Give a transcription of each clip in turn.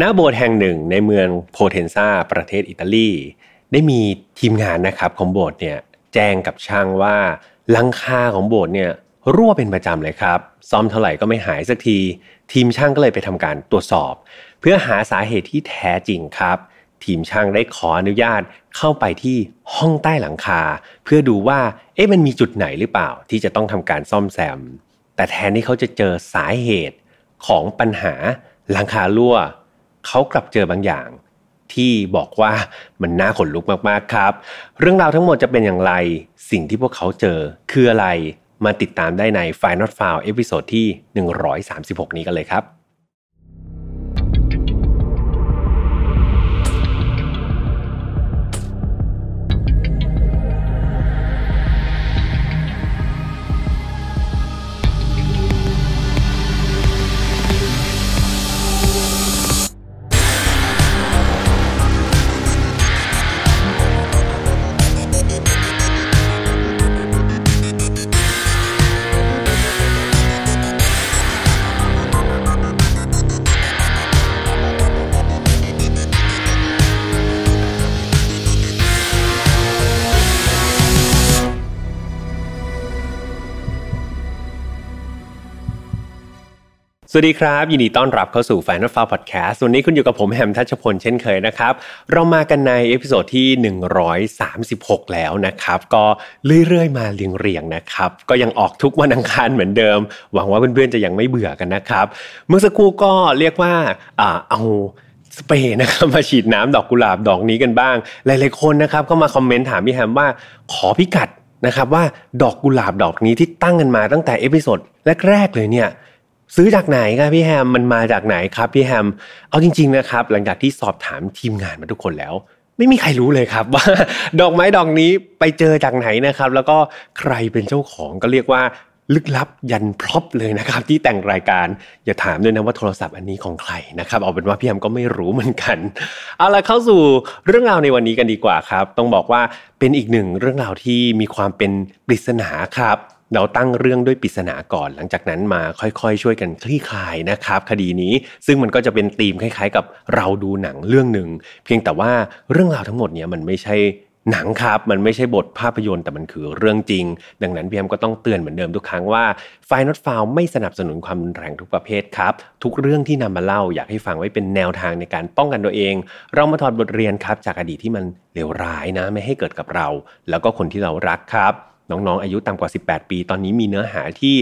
ณโบสถ์แห่งหนึ่งในเมืองโพเทนซาประเทศอิตาลี ได้มีทีมงานนะครับของโบสถ์เนี่ยแจ้งกับช่างว่าหลังคาของโบสถ์เนี่ยรั่วเป็นประจำเลยครับ ซ่อมเท่าไหร่ก็ไม่หายสักที ทีมช่างก็เลยไปทำการตรวจสอบ เพื่อหาสาเหตุที่แท้จริงครับ ทีมช่างได้ขออนุญาตเข้าไปที่ห้องใต้หลังคา เพื่อดูว่าเอ๊ะมันมีจุดไหนหรือเปล่า ที่จะต้องทำการซ่อมแซม แต่แทนที่เขาจะเจอสาเหตุของปัญหาหลังคารั่ว เขากลับเจอบางอย่างที่บอกว่ามันน่าขนลุกมากๆครับ เรื่องราวทั้งหมดจะเป็นอย่างไร สิ่งที่พวกเขาเจอคืออะไร มาติดตามได้ใน Final File episode ที่ 136 นี้กันเลยครับ สวัสดีครับ ยินดีต้อนรับเข้าสู่ Final f a r Podcast วันนี้คุณอยู่กับผมแฮมทัชพลเช่นเคยนะครับ เรามากันใน episode ที่ 136 แล้วนะครับ ก็เรื่อยๆ มาเรียงๆนะครับ ก็ยังออกทุกวันอังคารเหมือนเดิม หวังว่าเพื่อนๆ จะยังไม่เบื่อกันนะครับ เมื่อสักครู่ก็เรียกว่าเอาสเปรย์นะครับมาฉีดน้ำดอกกุหลาบดอกนี้กันบ้าง หลายๆคนนะครับก็มาคอมเมนต์ถามพี่แฮมว่าขอพิกัดนะครับว่าดอกกุหลาบดอกนี้ที่ตั้งกันมาตั้งแต่ episode แรกๆเลยเนี่ย ซื้อจากไหนครับพี่แฮมมันมาจากไหนครับพี่แฮมเอาจริง ๆนะครับ หลังจากที่สอบถามทีมงานมาทุกคนแล้ว ไม่มีใครรู้เลยครับว่า ดอกไม้ดอกนี้ไปเจอจากไหนนะครับ แล้วก็ใครเป็นเจ้าของก็เรียกว่าลึกลับยัน prop เลยนะครับ ที่แต่งรายการอย่าถามด้วยนะว่าโทรศัพท์อันนี้ของใครนะครับเอาเป็นว่าพี่แฮมก็ไม่รู้เหมือนกันเอาละเข้าสู่เรื่องราวในวันนี้กันดีกว่าครับ ต้องบอกว่าเป็นอีกหนึ่งเรื่องราวที่มีความเป็นปริศนาครับ เราตั้งเรื่องด้วยปริศนาก่อน หลังจากนั้นมาค่อยๆ ช่วยกันคลี่คลายนะครับ คดีนี้ซึ่งมันก็จะเป็นธีมคล้าย ๆ กับเราดูหนังเรื่องหนึ่งเพียงแต่ว่าเรื่องราวทั้งหมดเนี่ยมันไม่ใช่หนังครับ มันไม่ใช่บทภาพยนตร์แต่มันคือเรื่องจริง ดังนั้นพี่แอมก็ต้องเตือนเหมือนเดิมทุกครั้งว่าไฟนอตฟาวไม่สนับสนุนความรุนแรงทุกประเภทครับ ทุกเรื่องที่นำมาเล่าอยากให้ฟังไว้เป็นแนวทางในการป้องกันตัวเอง เรามาถอดบทเรียนครับ จากอดีตที่มันเลวร้ายนะ ไม่ให้เกิดกับเรา แล้วก็คนที่เรารักครับ น้องๆอายุต่ำกว่า 18 ปี ตอนนี้มีเนื้อหาที่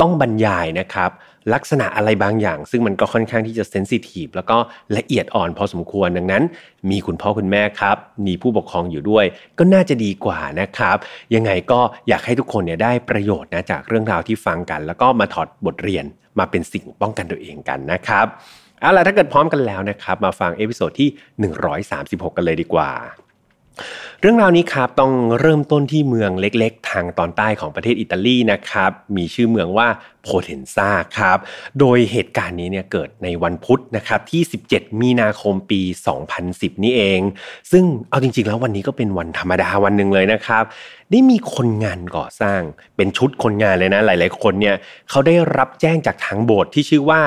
ต้องบรรยายนะครับลักษณะอะไรบางอย่าง ซึ่งมันก็ค่อนข้างที่จะเซนซิทีฟแล้วก็ละเอียดอ่อนพอสมควรดังนั้น มีคุณพ่อคุณแม่ครับ มีผู้ปกครองอยู่ด้วย ก็น่าจะดีกว่านะครับ ยังไงก็อยากให้ทุกคนเนี่ยได้ประโยชน์นะจากเรื่องราวที่ฟังกัน แล้วก็มาถอดบทเรียนมาเป็นสิ่งป้องกันตัวเองกันนะครับเอาล่ะถ้าเกิดพร้อมกันแล้วนะครับ มาฟัง episode ที่ 136 กันเลยดีกว่า เรื่องราวนี้ครับต้องเริ่มต้นที่เมืองเล็กๆ ทางตอนใต้ของประเทศอิตาลีนะครับ มีชื่อเมืองว่าโพเทนซาครับ โดยเหตุการณ์นี้เนี่ยเกิดในวันพุธนะครับที่ 17 มีนาคมปี 2010 นี่เอง ซึ่งเอาจริง ๆ แล้ววันนี้ก็เป็นวันธรรมดาวันหนึ่งเลยนะครับ ได้มีคนงานก่อสร้างเป็นชุดคนงานเลยนะ หลายๆ คนเนี่ยเขาได้รับแจ้งจากทางโบสถ์ที่ชื่อว่า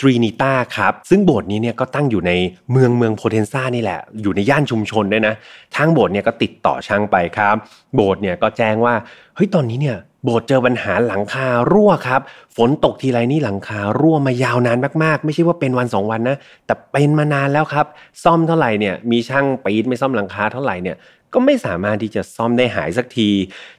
ทรีนิต้าครับ ซึ่งโบสถ์นี้เนี่ยก็ตั้งอยู่ในเมืองเมืองโพเทนซานี่แหละ อยู่ในย่านชุมชนด้วยนะ ทางโบสถ์เนี่ยก็ติดต่อช่างไปครับ โบสถ์เนี่ยก็แจ้งว่า เฮ้ย ตอนนี้เนี่ย โบสถ์เจอปัญหาหลังคารั่วครับ ฝนตกทีไรนี่หลังคารั่วมายาวนานมากๆ ไม่ใช่ว่าเป็นวันสองวันนะ แต่เป็นมานานแล้วครับ ซ่อมเท่าไหร่เนี่ย มีช่างปีดไม่ซ่อมหลังคาเท่าไหร่เนี่ย ก็ไม่สามารถที่จะซ่อมได้หายสักที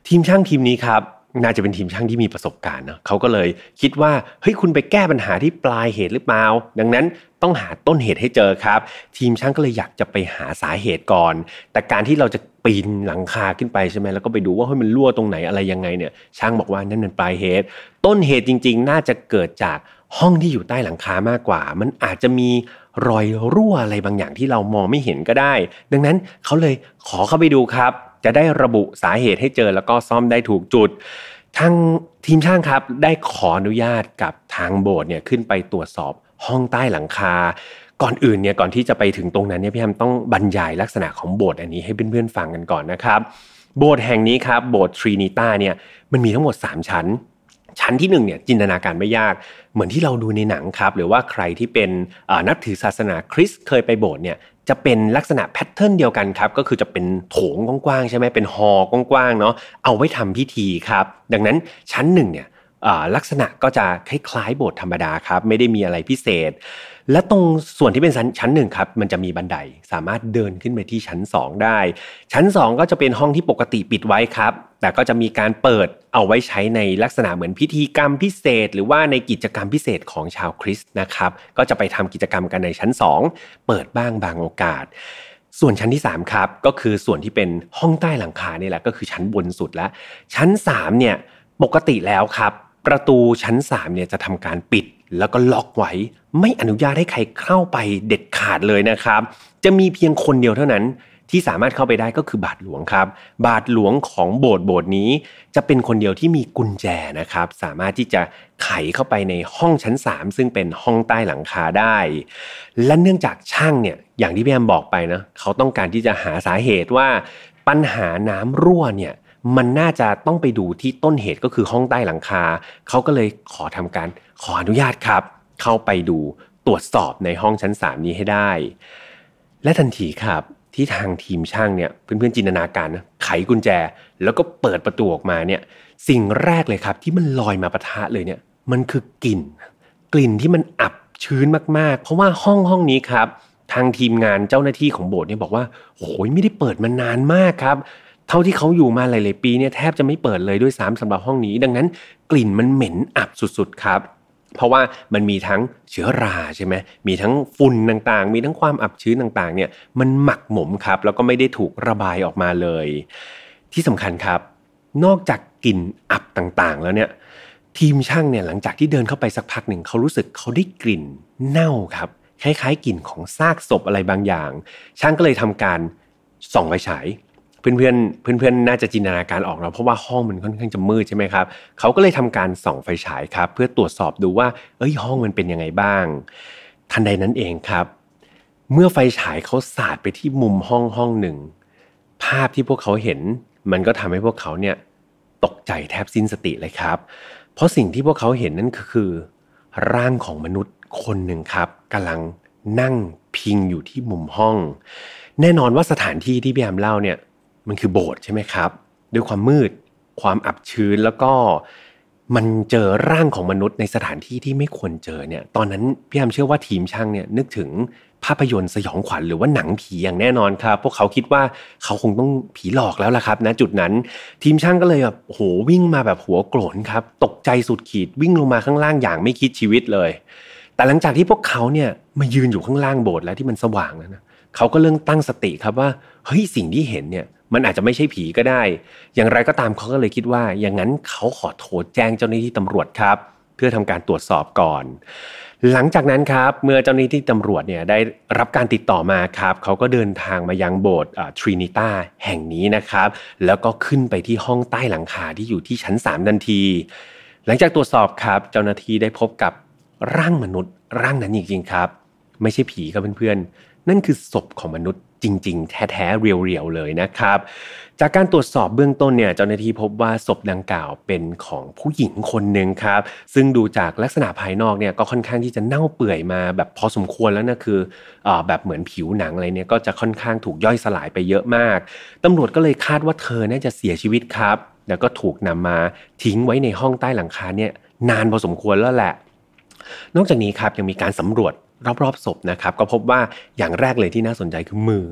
ทีมช่างทีมนี้ครับ น่าจะเป็นทีมช่างที่มีประสบการณ์เนาะเขาก็เลยคิดว่าเฮ้ยคุณไปแก้ปัญหาที่ปลายเหตุหรือเปล่า ดังนั้นต้องหาต้นเหตุให้เจอครับ ทีมช่างก็เลยอยากจะไปหาสาเหตุก่อน แต่การที่เราจะปีนหลังคาขึ้นไปใช่ไหมแล้วก็ไปดูว่าเฮ้ยมันรั่วตรงไหนอะไรยังไงเนี่ยช่างบอกว่านั่นเป็นปลายเหตุ ต้นเหตุจริง ๆ น่าจะเกิดจากห้องที่อยู่ใต้หลังคามากกว่า มันอาจจะมีรอยรั่วอะไรบางอย่างที่เรามองไม่เห็นก็ได้ ดังนั้นเขาเลยขอเข้าไปดูครับ จะได้ระบุสาเหตุให้เจอแล้วก็ซ่อมได้ถูกจุดทางทีมช่างครับได้ขออนุญาตกับทางโบสถ์เนี่ยขึ้นไปตรวจสอบห้องใต้หลังคา ก่อนอื่นเนี่ยก่อนที่จะไปถึงตรงนั้นเนี่ยพี่แฮมต้องบรรยายลักษณะของโบสถ์อันนี้ให้เพื่อนๆฟังกันก่อนนะครับ โบสถ์แห่งนี้ครับโบสถ์ทรีนิต้าเนี่ยมันมีทั้งหมด 3 ชั้น ชั้นที่หนึ่งเนี่ยจินตนาการไม่ยาก เหมือนที่เราดูในหนังครับ หรือว่าใครที่เป็นนับถือศาสนาคริสต์เคยไปโบสถ์เนี่ยจะเป็นลักษณะแพทเทิร์นเดียวกันครับก็คือจะเป็นโถงกว้างๆใช่ไหมเป็นฮอลกว้างๆเนาะเอาไว้ทำพิธีครับ ดังนั้นชั้นหนึ่งเนี่ยลักษณะก็จะคล้ายๆโบสถ์ธรรมดาครับ ไม่ได้มีอะไรพิเศษ และตรงส่วนที่เป็นชั้นชั้นหนึ่งครับมันจะมีบันไดสามารถเดินขึ้นไปที่ชั้น 2 ได้ ชั้น 2 ก็จะเป็นห้องที่ปกติปิดไว้ครับ แต่ก็จะมีการเปิดเอาไว้ใช้ในลักษณะเหมือนพิธีกรรมพิเศษ หรือว่าในกิจกรรมพิเศษของชาวคริสต์นะครับก็จะไปทำกิจกรรมกันในชั้น 2 เปิดบ้างบางโอกาสส่วนชั้นที่3ครับก็คือส่วนที่เป็นห้องใต้หลังคานี่แหละก็คือชั้นบนสุดแล้วชั้น3เนี่ยปกติแล้วครับ ประตูชั้น3เนี่ยจะทำการปิด แล้วก็ล็อกไว้ไม่อนุญาตให้ใครเข้าไปเด็ดขาดเลยนะครับ จะมีเพียงคนเดียวเท่านั้นที่สามารถเข้าไปได้ก็คือบาทหลวงครับ บาทหลวงของโบสถ์โบสถ์นี้ จะเป็นคนเดียวที่มีกุญแจนะครับ สามารถที่จะไขเข้าไปในห้องชั้น 3 ซึ่งเป็นห้องใต้หลังคาได้ และเนื่องจากช่างเนี่ยอย่างที่พี่แอมบอกไปนะเขาต้องการที่จะหาสาเหตุว่า ปัญหาน้ำรั่วเนี่ยมันน่าจะต้องไปดูที่ต้นเหตุก็คือห้องใต้หลังคา เขาก็เลยขอทำการ ขออนุญาตครับ เข้าไปดูตรวจสอบในห้องชั้นสามนี้ให้ได้ และทันทีครับที่ทางทีมช่างเนี่ยเพื่อนๆจินตนาการนะไขกุญแจ แล้วก็เปิดประตูออกมาเนี่ยสิ่งแรกเลยครับ ที่มันลอยมาปะทะเลยเนี่ยมันคือกลิ่น กลิ่นที่มันอับชื้นมากๆ เพราะว่าห้องห้องนี้ครับ ทางทีมงานเจ้าหน้าที่ของโบสถ์เนี่ยบอกว่าโอ้ยไม่ได้เปิดมานานมากครับ เท่าที่เขาอยู่มาหลายๆปีเนี่ยแทบจะไม่เปิดเลยด้วยซ้ำสำหรับห้องนี้ ดังนั้นกลิ่นมันเหม็นอับสุดๆครับ เพราะว่ามันมีทั้งเชื้อราใช่ไหมมีทั้งฝุ่นต่างๆ มีทั้งความอับชื้นต่างๆ เนี่ยมันหมักหมมครับ แล้วก็ไม่ได้ถูกระบายออกมาเลย ที่สำคัญครับ นอกจากกลิ่นอับต่างๆ แล้วเนี่ยทีมช่างเนี่ยหลังจากที่เดินเข้าไปสักพักหนึ่งเขารู้สึกเขาได้กลิ่นเน่าครับคล้ายๆกลิ่นของซากศพอะไรบางอย่าง ช่างก็เลยทำการส่องไฟฉาย เพื่อนเพื่อนเพื่อนเพื่อนน่าจะจินตนาการออกแล้วเพราะว่าห้องมันค่อนข้างจะมืดใช่ไหมครับเขาก็เลยทำการส่องไฟฉายครับ เพื่อตรวจสอบดูว่า เอ้ยห้องมันเป็นยังไงบ้าง ทันใดนั้นเองครับ เมื่อไฟฉายเขาสาดไปที่มุมห้องห้องหนึ่ง ภาพที่พวกเขาเห็น มันก็ทำให้พวกเขาเนี่ยตกใจแทบสิ้นสติเลยครับ เพราะสิ่งที่พวกเขาเห็นนั่นคือ ร่างของมนุษย์คนหนึ่งครับกำลังนั่งพิงอยู่ที่มุมห้อง แน่นอนว่าสถานที่ที่พี่แอมเล่าเนี่ย มันคือโบสถ์ใช่ไหมครับ ด้วยความมืด ความอับชื้นแล้วก็มันเจอร่างของมนุษย์ในสถานที่ที่ไม่ควรเจอเนี่ย ตอนนั้นพี่แอมเชื่อว่าทีมช่างเนี่ยนึกถึงภาพยนตร์สยองขวัญหรือว่าหนังผีอย่างแน่นอนครับ พวกเขาคิดว่าเขาคงต้องผีหลอกแล้วล่ะครับณจุดนั้น ทีมช่างก็เลยแบบโหวิ่งมาแบบหัวโกรนครับ ตกใจสุดขีดวิ่งลงมาข้างล่างอย่างไม่คิดชีวิตเลย แต่หลังจากที่พวกเขาเนี่ยมายืนอยู่ข้างล่างโบสถ์แล้วที่มันสว่างแล้วนะ เขาก็เริ่มตั้งสติครับว่าเฮ้ยสิ่งที่เห็นเนี่ยมันอาจจะไม่ใช่ผีก็ได้ อย่างไรก็ตามเขาก็เลยคิดว่า อย่างนั้นเขาขอโทรแจ้งเจ้าหน้าที่ตำรวจครับ เพื่อทำการตรวจสอบก่อน หลังจากนั้นครับเมื่อเจ้าหน้าที่ตำรวจเนี่ยได้รับการติดต่อมาครับเขาก็เดินทางมายังโบสถ์ทรินิต้าแห่งนี้นะครับ แล้วก็ขึ้นไปที่ห้องใต้หลังคาที่อยู่ที่ชั้น3ทันที หลังจากตรวจสอบครับเจ้าหน้าที่ได้พบกับร่างมนุษย์ร่างนั้นจริงๆครับ ไม่ใช่ผีครับเพื่อนๆ นั่นคือศพของมนุษย์จริง ๆ แท้ๆเรียวๆเลยนะครับ จากการตรวจสอบเบื้องต้นเนี่ยเจ้าหน้าที่พบว่าศพดังกล่าวเป็นของผู้หญิงคนหนึ่งครับ ซึ่งดูจากลักษณะภายนอกเนี่ยก็ค่อนข้างที่จะเน่าเปื่อยมาแบบพอสมควรแล้วนะคืออแบบเหมือนผิวหนังอะไรเนี่ยก็จะค่อนข้างถูกย่อยสลายไปเยอะมากตำรวจก็เลยคาดว่าเธอน่าจะเสียชีวิตครับ แล้วก็ถูกนำมาทิ้งไว้ในห้องใต้หลังคาเนี่ยนานพอสมควรแล้วแหละนอกจากนี้ครับยังมีการสำรวจ รอบๆศพนะครับ ก็พบว่าอย่างแรกเลยที่น่าสนใจคือมือ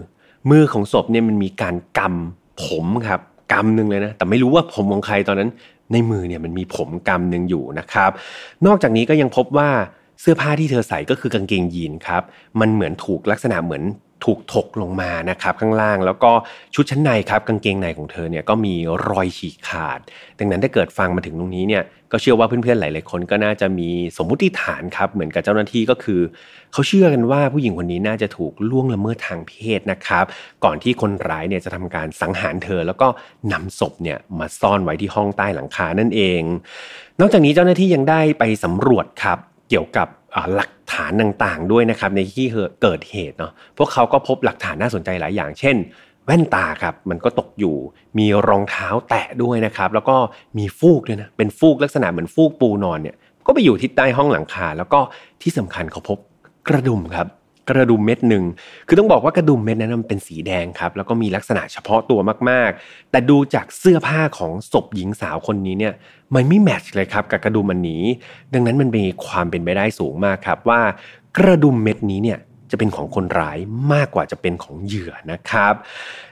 มือของศพเนี่ยมันมีการกำผมครับกำหนึ่งเลยนะ แต่ไม่รู้ว่าผมของใครตอนนั้น ในมือเนี่ยมันมีผมกำหนึ่งอยู่นะครับ นอกจากนี้ก็ยังพบว่าเสื้อผ้าที่เธอใส่ก็คือกางเกงยีนครับ มันเหมือนถูกลักษณะเหมือน ถูกถกลงมานะครับข้างล่าง แล้วก็ชุดชั้นในครับกางเกงในของเธอเนี่ยก็มีรอยฉีกขาด ดังนั้นถ้าเกิดฟังมาถึงตรงนี้เนี่ยก็เชื่อว่าเพื่อนๆหลายๆคนก็น่าจะมีสมมุติฐานครับเหมือนกับเจ้าหน้าที่ก็คือ เขาเชื่อกันว่าผู้หญิงคนนี้น่าจะถูกล่วงละเมิดทางเพศนะครับ ก่อนที่คนร้ายเนี่ยจะทำการสังหารเธอ แล้วก็นำศพเนี่ยมาซ่อนไว้ที่ห้องใต้หลังคานั่นเอง นอกจากนี้เจ้าหน้าที่ยังได้ไปสำรวจครับเกี่ยวกับ หลักฐานต่างๆด้วยนะครับในที่เกิดเหตุเนาะพวกเขาก็พบหลักฐานน่าสนใจหลายอย่าง เช่น แว่นตาครับมันก็ตกอยู่ มีรองเท้าแตะด้วยนะครับแล้วก็มีฟูกด้วยนะเป็นฟูกลักษณะเหมือนฟูกปูนอนเนี่ยก็ไปอยู่ที่ใต้ห้องหลังคา แล้วก็ที่สำคัญเขาพบกระดุมครับกระดุมเม็ดหนึ่ง คือต้องบอกว่ากระดุมเม็ดนั้นมันเป็นสีแดงครับ แล้วก็มีลักษณะเฉพาะตัวมากๆ แต่ดูจากเสื้อผ้าของศพหญิงสาวคนนี้เนี่ย มันไม่แมทช์เลยครับกับกระดุมอันนี้ ดังนั้นมันมีความเป็นไปได้สูงมากครับว่ากระดุมเม็ดนี้เนี่ยจะเป็นของคนร้ายมากกว่าจะเป็นของเหยื่อนะครับ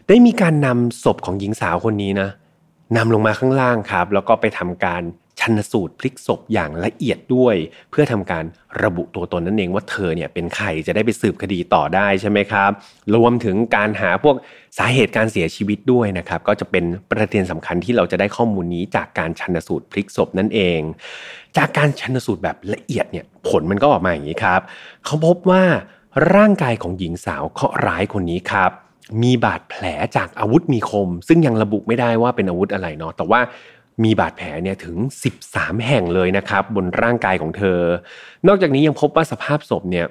ได้มีการนำศพของหญิงสาวคนนี้นะ นำลงมาข้างล่างครับ แล้วก็ไปทำการชันสูตรพลิกศพอย่างละเอียดด้วย เพื่อทำการระบุตัวตนนั่นเองว่าเธอเนี่ยเป็นใครจะได้ไปสืบคดีต่อได้ใช่ไหมครับ รวมถึงการหาพวกสาเหตุการเสียชีวิตด้วยนะครับ ก็จะเป็นประเด็นสำคัญที่เราจะได้ข้อมูลนี้จากการชันสูตรพลิกศพนั่นเอง จากการชันสูตรแบบละเอียดเนี่ยผลมันก็ออกมาอย่างนี้ครับเขาพบว่าร่างกายของหญิงสาวเคราะห์ร้ายคนนี้ครับ มีบาดแผลจากอาวุธมีคม ซึ่งยังระบุไม่ได้ว่าเป็นอาวุธอะไรเนาะแต่ว่ามีบาดแผลเนี่ยถึง 13 แห่งเลยนะครับ บนร่างกายของเธอ นอกจากนี้ยังพบว่าสภาพศพเนี่ย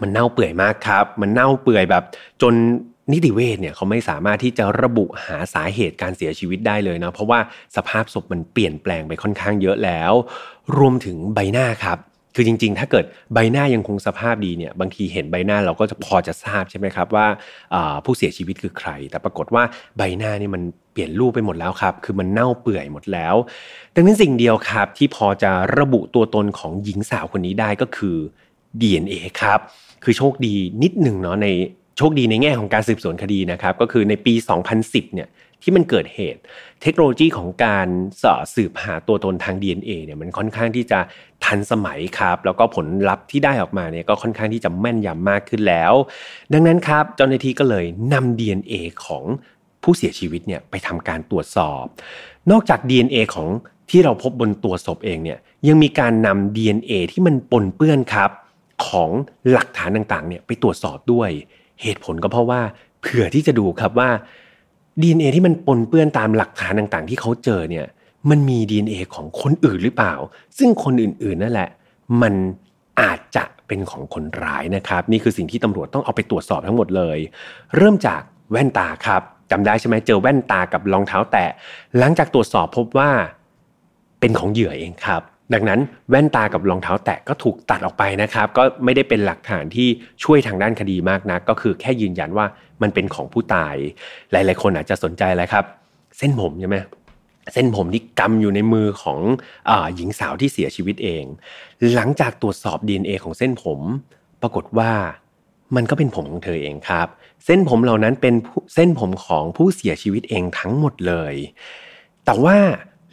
มันเน่าเปื่อยมากครับ มันเน่าเปื่อยแบบจนนิติเวชเนี่ยเขาไม่สามารถที่จะระบุหาสาเหตุการเสียชีวิตได้เลยนะเพราะว่าสภาพศพมันเปลี่ยนแปลงไปค่อนข้างเยอะแล้ว รวมถึงใบหน้าครับ คือจริง ๆ ถ้าเกิดใบหน้ายังคงสภาพดีเนี่ยบางทีเห็นใบหน้าเราก็จะพอจะทราบใช่ไหมครับว่าผู้เสียชีวิตคือใคร แต่ปรากฏว่าใบหน้านี่มันเปลี่ยนรูปไปหมดแล้วครับ คือมันเน่าเปื่อยหมดแล้ว ดังนั้นสิ่งเดียวครับที่พอจะระบุตัวตนของหญิงสาวคนนี้ได้ก็คือ DNA ครับ คือโชคดีนิดหนึ่งเนาะในโชคดีในแง่ของการสืบสวนคดีนะครับ ก็คือในปี 2010 เนี่ย ที่มันเกิดเหตุ เทคโนโลยีของการสืบหาตัวตนทาง DNA เนี่ยมันค่อนข้างที่จะทันสมัยครับ แล้วก็ผลลัพธ์ที่ได้ออกมาเนี่ยก็ค่อนข้างที่จะแม่นยำมากขึ้นแล้ว ดังนั้นครับเจ้าหน้าที่ก็เลยนำ DNA ของผู้เสียชีวิตเนี่ยไปทำการตรวจสอบ นอกจาก DNA ของที่เราพบบนตัวศพเองเนี่ยยังมีการนำ DNA ที่มันปนเปื้อนครับของหลักฐานต่างๆเนี่ยไปตรวจสอบด้วย เหตุผลก็เพราะว่าเผื่อที่จะดูครับว่า DNA ที่มันปนเปื้อนตามหลักฐานต่างๆ ที่เขาเจอเนี่ย มันมี DNA ของคนอื่นหรือเปล่า ซึ่งคนอื่นๆนั่นแหละ มันอาจจะเป็นของคนร้ายนะครับ นี่คือสิ่งที่ตำรวจต้องเอาไปตรวจสอบทั้งหมดเลย เริ่มจากแว่นตาครับจำได้ใช่ไหมเจอแว่นตากับรองเท้าแตะหลังจากตรวจสอบพบว่า เป็นของเหยื่อเองครับ ดังนั้นแว่นตากับรองเท้าแตะก็ถูกตัดออกไปนะครับ ก็ไม่ได้เป็นหลักฐานที่ช่วยทางด้านคดีมากนะัก ก็คือแค่ยืนยันว่ามันเป็นของผู้ตาย หลาย ๆ คนอาจจะสนใจอะไรครับ เส้นผมใช่ไหมเส้นผมที่กำอยู่ในมือของอหญิงสาวที่เสียชีวิตเอง หลังจากตรวจสอบ DNA ของเส้นผม ปรากฏว่ามันก็เป็นผมของเธอเองครับ เส้นผมเหล่านั้นเป็นเส้นผมของผู้เสียชีวิตเองทั้งหมดเลย แต่ว่า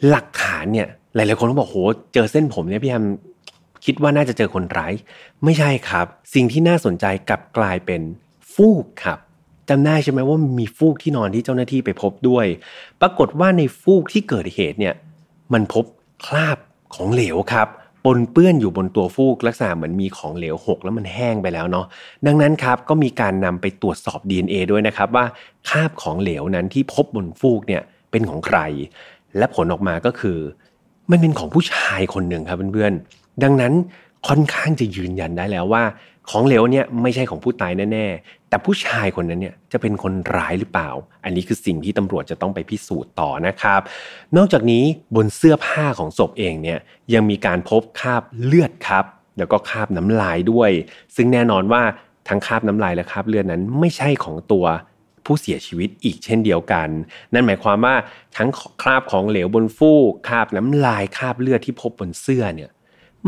หลักฐานเนี่ย หลาย ๆ คนก็บอกโหเจอเส้นผมเนี่ยพี่แอมคิดว่าน่าจะเจอคนร้าย ไม่ใช่ครับ สิ่งที่น่าสนใจกลับกลายเป็นฟูกครับจำได้ใช่ไหมว่ามีฟูกที่นอนที่เจ้าหน้าที่ไปพบด้วย ปรากฏว่าในฟูกที่เกิดเหตุเนี่ยมันพบคราบของเหลวครับปนเปื้อนอยู่บนตัวฟูกลักษณะเหมือนมีของเหลวหกแล้วมันแห้งไปแล้วเนาะดังนั้นครับก็มีการนำไปตรวจสอบ DNA ด้วยนะครับว่าคราบของเหลวนั้นที่พบบนฟูกเนี่ยเป็นของใคร และผลออกมาก็คือ มันเป็นของผู้ชายคนหนึ่งครับเพื่อนๆดังนั้นค่อนข้างจะยืนยันได้แล้วว่า ของเหลวเนี่ยไม่ใช่ของผู้ตายแน่ๆ แต่ผู้ชายคนนั้นเนี่ยจะเป็นคนร้ายหรือเปล่า อันนี้คือสิ่งที่ตำรวจจะต้องไปพิสูจน์ต่อนะครับ นอกจากนี้บนเสื้อผ้าของศพเองเนี่ยยังมีการพบคราบเลือดครับ แล้วก็คราบน้ำลายด้วย ซึ่งแน่นอนว่าทั้งคราบน้ำลายและคราบเลือดนั้นไม่ใช่ของตัว ผู้เสียชีวิตอีกเช่นเดียวกัน นั่นหมายความว่าทั้งคราบของเหลวบนฟูกคราบน้ำลายคราบเลือดที่พบบนเสื้อเนี่ย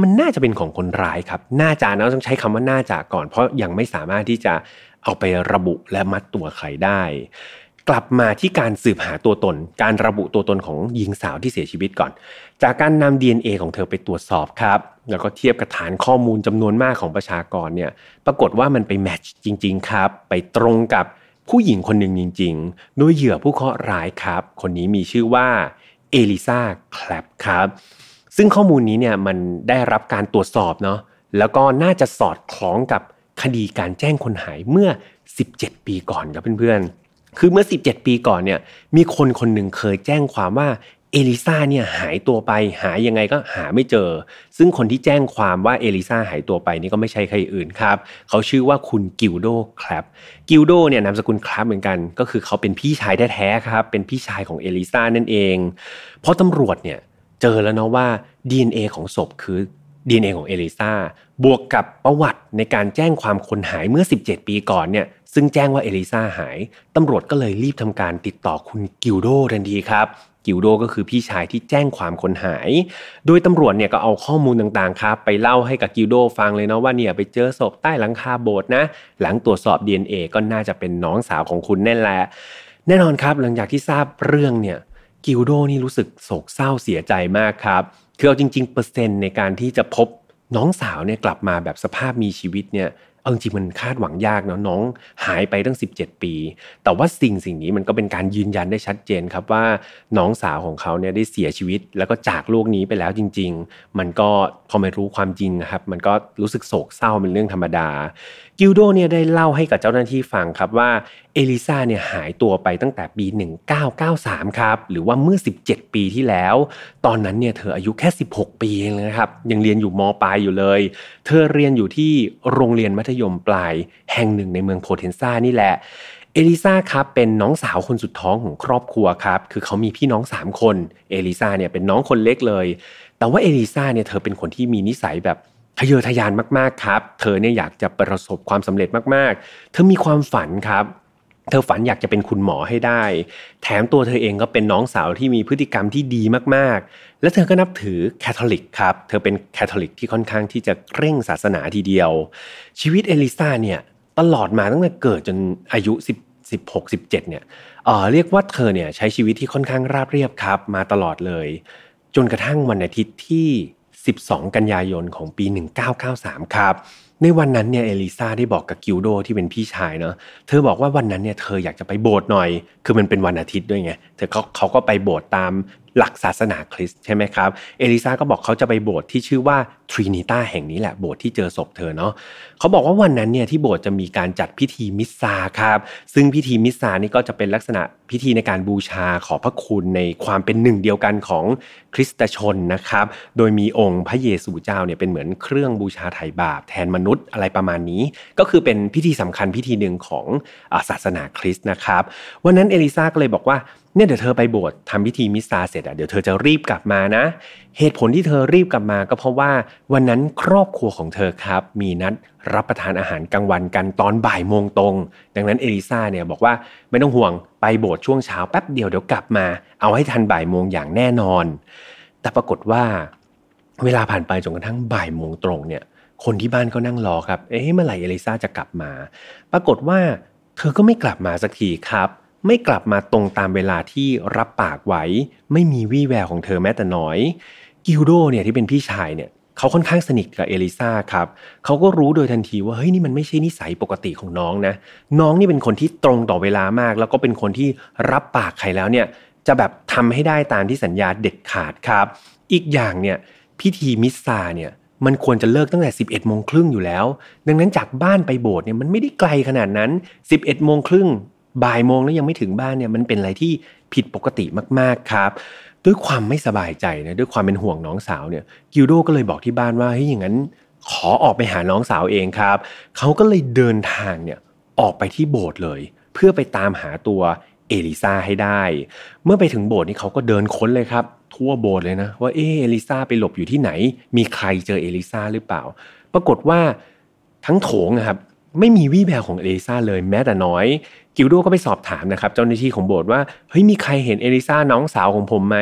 มันน่าจะเป็นของคนร้ายครับ น่าจะนะต้องใช้คำว่าน่าจะก่อน เพราะยังไม่สามารถที่จะเอาไประบุและมัดตัวใครได้ กลับมาที่การสืบหาตัวตน การระบุตัวตนของหญิงสาวที่เสียชีวิตก่อน จากการนำ DNA ของเธอไปตรวจสอบครับ แล้วก็เทียบกับฐานข้อมูลจำนวนมากของประชากรเนี่ย ปรากฏว่ามันไปแมทช์จริง ๆ ครับ ไปตรงกับ ผู้หญิงคนหนึ่งจริงๆ ด้วยเหยื่อผู้เคราะห์ร้ายครับ คนนี้มีชื่อว่าเอลิซาแคลปครับ ซึ่งข้อมูลนี้เนี่ยมันได้รับการตรวจสอบเนาะแล้วก็น่าจะสอดคล้องกับคดีการแจ้งคนหายเมื่อ 17 ปีก่อนครับเพื่อนๆ คือเมื่อ 17 ปีก่อนเนี่ยมีคนคนหนึ่งเคยแจ้งความว่า เอลิซาเนี่ยหายตัวไปหายยังไงก็หาไม่เจอ ซึ่งคนที่แจ้งความว่าเอลิซาหายตัวไปนี่ก็ไม่ใช่ใครอื่นครับ เขาชื่อว่าคุณกิลโดครับกิลโดเนี่ยนามสกุลครับเหมือนกัน ก็คือเขาเป็นพี่ชายแท้ๆครับ เป็นพี่ชายของเอลิซานั่นเอง เพราะตำรวจเนี่ยเจอแล้วเนาะว่า DNA ของศพคือ DNA ของเอลิซาบวกกับประวัติในการแจ้งความคนหายเมื่อ 17 ปีก่อนเนี่ยซึ่งแจ้งว่าเอลิซาหาย ตำรวจก็เลยรีบทำการติดต่อคุณกิลโดทันทีครับ กิลโดก็คือพี่ชายที่แจ้งความคนหาย โดยตำรวจเนี่ยก็เอาข้อมูลต่างๆครับ ไปเล่าให้กับกิลโดฟังเลยเนาะว่าเนี่ยไปเจอศพใต้หลังคาโบสถ์นะ หลังตรวจสอบ DNA ก็น่าจะเป็นน้องสาวของคุณแน่แหละ แน่นอนครับหลังจากที่ทราบเรื่องเนี่ยกิลโดนี่รู้สึกโศกเศร้าเสียใจมากครับคือเอาจริง ๆ เปอร์เซ็นต์ในการที่จะพบน้องสาวเนี่ยกลับมาแบบสภาพมีชีวิตเนี่ย เอาจริงมันคาดหวังยากเนาะน้องหายไปตั้ง 17 ปี แต่ว่าสิ่งสิ่งนี้มันก็เป็นการยืนยันได้ชัดเจนครับว่าน้องสาวของเขาเนี่ยได้เสียชีวิต แล้วก็จากโลกนี้ไปแล้วจริง ๆ มันก็พอมารู้ความจริงนะครับ มันก็รู้สึกโศกเศร้าเป็นเรื่องธรรมดากิลโดเนี่ยได้เล่าให้กับเจ้าหน้าที่ฟังครับว่าเอลิซาเนี่ยหายตัวไปตั้งแต่ปี 1993 ครับ หรือว่าเมื่อ 17 ปีที่แล้ว ตอนนั้นเนี่ยเธออายุแค่ 16 ปีเองนะครับ ยังเรียนอยู่มปลายอยู่เลย เธอเรียนอยู่ที่โรงเรียนมัธยมปลาย แห่งหนึ่งในเมืองโพเทนซานี่แหละเอลิซาครับเป็นน้องสาวคนสุดท้องของครอบครัวครับ คือเขามีพี่น้อง 3 คน เอลิซาเนี่ยเป็นน้องคนเล็กเลย แต่ว่าเอลิซาเนี่ยเธอเป็นคนที่มีนิสัยแบบ ทะเยอทะยานมากๆครับ เธอเนี่ยอยากจะประสบความสำเร็จมากๆ เธอมีความฝันครับเธอฝันอยากจะเป็นคุณหมอให้ได้ แถมตัวเธอเองก็เป็นน้องสาวที่มีพฤติกรรมที่ดีมากๆ และเธอก็นับถือแคทอลิกครับ เธอเป็นแคทอลิกที่ค่อนข้างที่จะเคร่งศาสนาทีเดียว ชีวิตเอลิซาเนี่ยตลอดมาตั้งแต่เกิดจนอายุ 10 16 17เนี่ยเอ่อเรียกว่าเธอเนี่ยใช้ชีวิตที่ค่อนข้างราบเรียบครับ มาตลอดเลย จนกระทั่งวันอาทิตย์ที่ 12 กันยายนของปี 1993 ครับ ในวันนั้นเนี่ยเอลิซาได้บอกกับกิลโดที่เป็นพี่ชายเนาะเธอบอกว่าวันนั้นเนี่ยเธออยากจะไปโบสถ์หน่อย คือมันเป็นวันอาทิตย์ด้วยไงเธอเขาเขาก็ไปโบสถ์ตาม หลักศาสนาคริสต์ใช่ไหมครับ เอลิซาก็บอกเขาจะไปโบสถ์ที่ชื่อว่าทรินิต้าแห่งนี้แหละโบสถ์ที่เจอศพเธอเนาะเขาบอกว่าวันนั้นเนี่ยที่โบสถ์จะมีการจัดพิธีมิสซาครับ ซึ่งพิธีมิสซานี่ก็จะเป็นลักษณะพิธีในการบูชาขอพระคุณในความเป็นหนึ่งเดียวกันของคริสตชนนะครับ โดยมีองค์พระเยซูเจ้าเนี่ยเป็นเหมือนเครื่องบูชาไถ่บาปแทนมนุษย์อะไรประมาณนี้ ก็คือเป็นพิธีสำคัญพิธีหนึ่งของศาสนาคริสต์นะครับวันนั้นเอลิซาก็เลยบอกว่า เนี่ยเดี๋ยวเธอไปโบสถ์ทำพิธีมิสซาเสร็จอะเดี๋ยวเธอจะรีบกลับมานะ เหตุผลที่เธอรีบกลับมาก็เพราะว่าวันนั้นครอบครัวของเธอครับ มีนัดรับประทานอาหารกลางวันกันตอนบ่ายโมงตรง ดังนั้นเอลิซาเนี่ยบอกว่าไม่ต้องห่วงไปโบสถ์ช่วงเช้าแป๊บเดียวเดี๋ยวกลับมา เอาให้ทันบ่ายโมงอย่างแน่นอน แต่ปรากฏว่า เวลาผ่านไปจนกระทั่งบ่ายโมงตรงเนี่ย คนที่บ้านก็นั่งรอครับ เอ๊ะเมื่อไหร่เอลิซาจะกลับมา ปรากฏว่าเธอก็ไม่กลับมาสักทีครับ ไม่กลับมาตรงตามเวลาที่รับปากไว้ ไม่มีวี่แววของเธอแม้แต่น้อย กิลโดเนี่ยที่เป็นพี่ชายเนี่ยเขาค่อนข้างสนิทกับเอลิซาครับเขาก็รู้โดยทันทีว่าเฮ้ยนี่มันไม่ใช่นิสัยปกติของน้องนะ น้องนี่เป็นคนที่ตรงต่อเวลามาก แล้วก็เป็นคนที่รับปากใครแล้วเนี่ยจะแบบทำให้ได้ตามที่สัญญาเด็ดขาดครับ อีกอย่างเนี่ยพิธีมิสซาเนี่ยมันควรจะเลิกตั้งแต่ 11โมงครึ่งอยู่แล้ว ดังนั้นจากบ้านไปโบสถ์เนี่ยมันไม่ได้ไกลขนาดนั้น 11โมงครึ่ง บ่ายโมงแล้วยังไม่ถึงบ้านเนี่ยมันเป็นอะไรที่ผิดปกติมากๆครับ ด้วยความไม่สบายใจนะด้วยความเป็นห่วงน้องสาวเนี่ยกิลโดก็เลยบอกที่บ้านว่าเฮ้ยอย่างนั้นขอออกไปหาน้องสาวเองครับเขาก็เลยเดินทางเนี่ยออกไปที่โบสถ์เลย เพื่อไปตามหาตัวเอลิซาให้ได้ เมื่อไปถึงโบสถ์นี่เขาก็เดินค้นเลยครับ ทั่วโบสถ์เลยนะ ว่าเอเอลิซาไปหลบอยู่ที่ไหน มีใครเจอเอลิซาหรือเปล่า ปรากฏว่าทั้งโถงนะครับ ไม่มีวี่แววของเอลิซาเลยแม้แต่น้อย กิลโดก็ไปสอบถามนะครับเจ้าหน้าที่ของโบสถ์ว่าเฮ้ยมีใครเห็นเอลิซาน้องสาวของผมไหม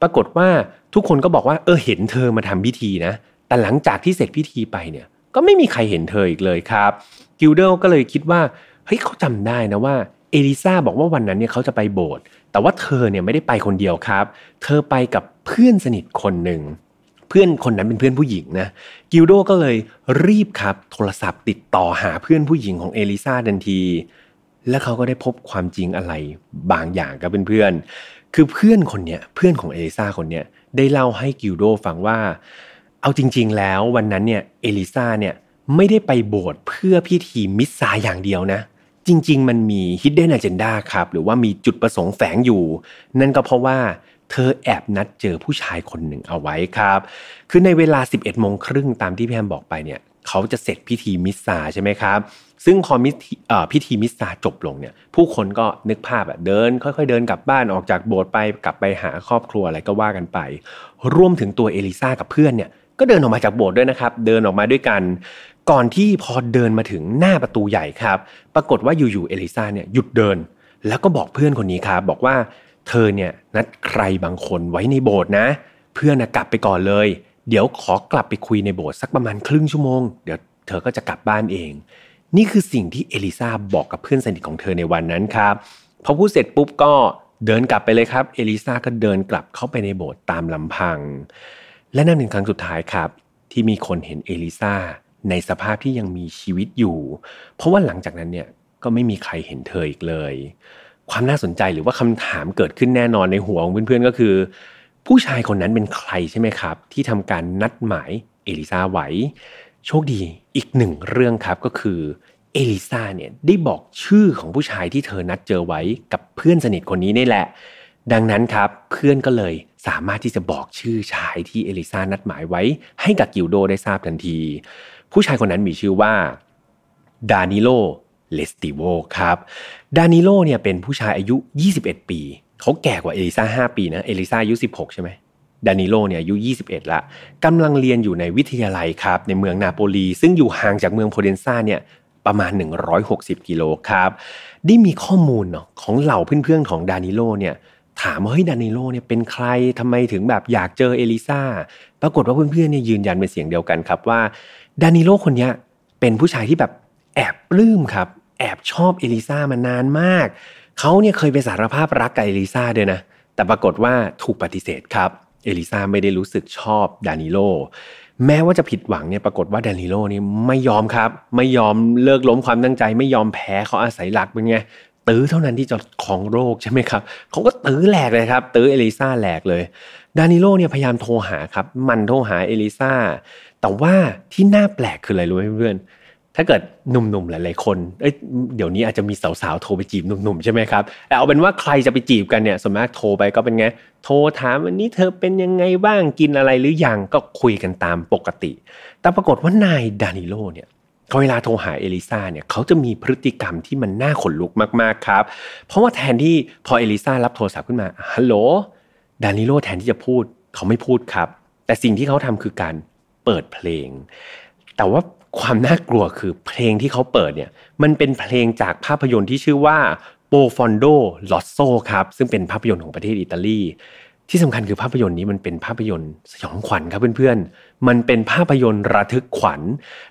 ปรากฏว่าทุกคนก็บอกว่าเออเห็นเธอมาทำพิธีนะ แต่หลังจากที่เสร็จพิธีไปเนี่ยก็ไม่มีใครเห็นเธออีกเลยครับ กิลโดก็เลยคิดว่าเฮ้ยเขาจำได้นะว่าเอลิซาบอกว่าวันนั้นเนี่ยเขาจะไปโบสถ์แต่ว่าเธอเนี่ยไม่ได้ไปคนเดียวครับ เธอไปกับเพื่อนสนิทคนหนึ่ง เพื่อนคนนั้นเป็นเพื่อนผู้หญิงนะกิลโดก็เลยรีบครับโทรศัพท์ติดต่อหาเพื่อนผู้หญิงของเอลิซาทันที และเขาก็ได้พบความจริงอะไรบางอย่างกับเพื่อนๆคือเพื่อนคนเนี้ยเพื่อนของเอลิซาคนเนี้ยได้เล่าให้กิลโดฟังว่า เอาจริง ๆ แล้ววันนั้นเนี่ยเอลิซาเนี่ยไม่ได้ไปโบสถ์เพื่อพิธีมิสซาอย่างเดียวนะ จริง ๆ มันมี hidden agenda ครับ หรือว่ามีจุดประสงค์แฝงอยู่ นั่นก็เพราะว่า เธอแอบนัดเจอผู้ชายคนหนึ่งเอาไว้ครับ คือในเวลา 11โมงครึ่งตามที่พี่แฮมบอกไปเนี่ยเขาจะเสร็จพิธีมิสซาใช่ไหมครับ ซึ่งพอพิธีมิสซาจบลงเนี่ย ผู้คนก็นึกภาพอะเดิน ค่อยๆเดินกลับบ้านออกจากโบสถ์ไปกลับไปหาครอบครัวอะไรก็ว่ากันไป รวมถึงตัวเอลิซากับเพื่อนเนี่ยก็เดินออกมาจากโบสถ์ด้วยนะครับ เดินออกมาด้วยกัน ก่อนที่พอเดินมาถึงหน้าประตูใหญ่ครับ ปรากฏว่าอยู่ๆเอลิซาเนี่ยหยุดเดิน แล้วก็บอกเพื่อนคนนี้ครับบอกว่า เธอเนี่ยนัดใครบางคนไว้ในโบสถ์นะ เพื่อนกลับไปก่อนเลย เดี๋ยวขอกลับไปคุยในโบสถ์สักประมาณครึ่งชั่วโมง เดี๋ยวเธอก็จะกลับบ้านเอง นี่คือสิ่งที่เอลิซาบอกกับเพื่อนสนิทของเธอในวันนั้นครับพอพูดเสร็จปุ๊บก็เดินกลับไปเลยครับ เอลิซาก็เดินกลับเข้าไปในโบสถ์ตามลำพัง และนั่นเป็นครั้งสุดท้ายครับ ที่มีคนเห็นเอลิซาในสภาพที่ยังมีชีวิตอยู่ เพราะว่าหลังจากนั้นเนี่ยก็ไม่มีใครเห็นเธออีกเลย ความน่าสนใจหรือว่าคำถามเกิดขึ้นแน่นอนในหัวของเพื่อนๆก็คือ ผู้ชายคนนั้นเป็นใครใช่ไหมครับ ที่ทำการนัดหมายเอลิซาไว้ โชคดีอีกหนึ่งเรื่องครับก็คือเอลิซาเนี่ยได้บอกชื่อของผู้ชายที่เธอนัดเจอไว้กับเพื่อนสนิทคนนี้นี่แหละ ดังนั้นครับเพื่อนก็เลยสามารถที่จะบอกชื่อชายที่เอลิซานัดหมายไว้ ให้กับกิลโดได้ทราบทันที ผู้ชายคนนั้นมีชื่อว่าดานิโลเรสติโวครับ ดานิโลเนี่ยเป็นผู้ชายอายุ 21 ปี เขาแก่กว่าเอลิซา5ปีนะ เอลิซาอายุ 16 ใช่ไหมดานิโลเนี่ยอายุ 21 ละกำลังเรียนอยู่ในวิทยาลัยครับ ในเมืองนาโปลี ซึ่งอยู่ห่างจากเมืองโพเทนซาเนี่ยประมาณ 160 กิโลครับ ได้มีข้อมูลเนาะของเหล่าเพื่อนๆของดานิโลเนี่ยถามว่าเฮ้ยดานิโลเนี่ยเป็นใครทำไมถึงแบบอยากเจอเอลิซาปรากฏว่าเพื่อนๆเนี่ยยืนยันเป็นเสียงเดียวกันครับว่าดานิโลคนนี้เป็นผู้ชายที่แบบแอบปลื้มครับ แอบชอบเอลิซามานานมาก เขาเนี่ยเคยไปสารภาพรักกับเอลิซาด้วยนะ แต่ปรากฏว่าถูกปฏิเสธครับ เอลิซาไม่ได้รู้สึกชอบดานิโล แม้ว่าจะผิดหวังเนี่ยปรากฏว่าดานิโลนี่ไม่ยอมครับ ไม่ยอมเลิกล้มความตั้งใจ ไม่ยอมแพ้เขาอาศัยหลักเป็นไงตื้อเท่านั้นที่จะครองโลกใช่ไหมครับเขาก็ตื้อแหลกเลยครับ ตื้อเอลิซาแหลกเลยดานิโลเนี่ยพยายามโทรหาครับ หมั่นโทรหาเอลิซาแต่ว่าที่น่าแปลกคืออะไรรู้ไหมเพื่อน ถ้าเกิดหนุ่มๆหลายๆคนเอ้ยเดี๋ยวนี้อาจจะมีสาวๆโทรไปจีบหนุ่มๆใช่ไหมครับแต่เอาเป็นว่าใครจะไปจีบกันเนี่ยส่วนมากโทรไปก็เป็นไงโทรถามวันนี้เธอเป็นยังไงบ้างกินอะไรหรือยังก็คุยกันตามปกติ แต่ปรากฏว่านายดานิโลเนี่ยเขาเวลาโทรหาเอลิซาเนี่ยเขาจะมีพฤติกรรมที่มันน่าขนลุกมากๆครับ เพราะว่าแทนที่พอเอลิซารับโทรศัพท์ขึ้นมาฮัลโหลดานิโลแทนที่จะพูดเขาไม่พูดครับ แต่สิ่งที่เขาทำคือการเปิดเพลง แต่ว่า ความน่ากลัวคือเพลงที่เขาเปิดเนี่ยมันเป็นเพลงจากภาพยนตร์ที่ชื่อว่า Profondo Rosso ครับซึ่งเป็นภาพยนตร์ของประเทศอิตาลีที่สำคัญคือภาพยนตร์นี้มันเป็นภาพยนตร์สยองขวัญครับเพื่อนๆ มันเป็นภาพยนตร์ระทึกขวัญ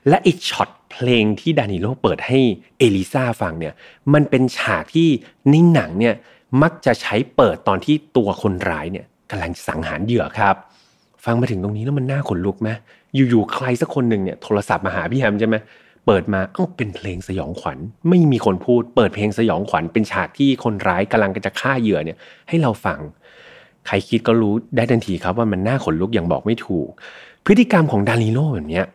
และอีกช็อตเพลงที่ดานิโลเปิดให้เอลิซาฟังเนี่ยมันเป็นฉากที่ในหนังเนี่ยมักจะใช้เปิดตอนที่ตัวคนร้ายเนี่ยกำลังสังหารเหยื่อครับ ฟังมาถึงตรงนี้แล้วมันน่าขนลุกไหมอยู่ๆใครสักคนหนึ่งเนี่ยโทรศัพท์มาหาพี่แฮมใช่ไหมเปิดมาเอ้าเป็นเพลงสยองขวัญ ไม่มีคนพูด เปิดเพลงสยองขวัญเป็นฉากที่คนร้ายกำลังจะฆ่าเหยื่อเนี่ย ให้เราฟัง ใครคิดก็รู้ได้ทันทีครับว่ามันน่าขนลุกอย่างบอกไม่ถูก พฤติกรรมของดานิโลแบบเนี้ย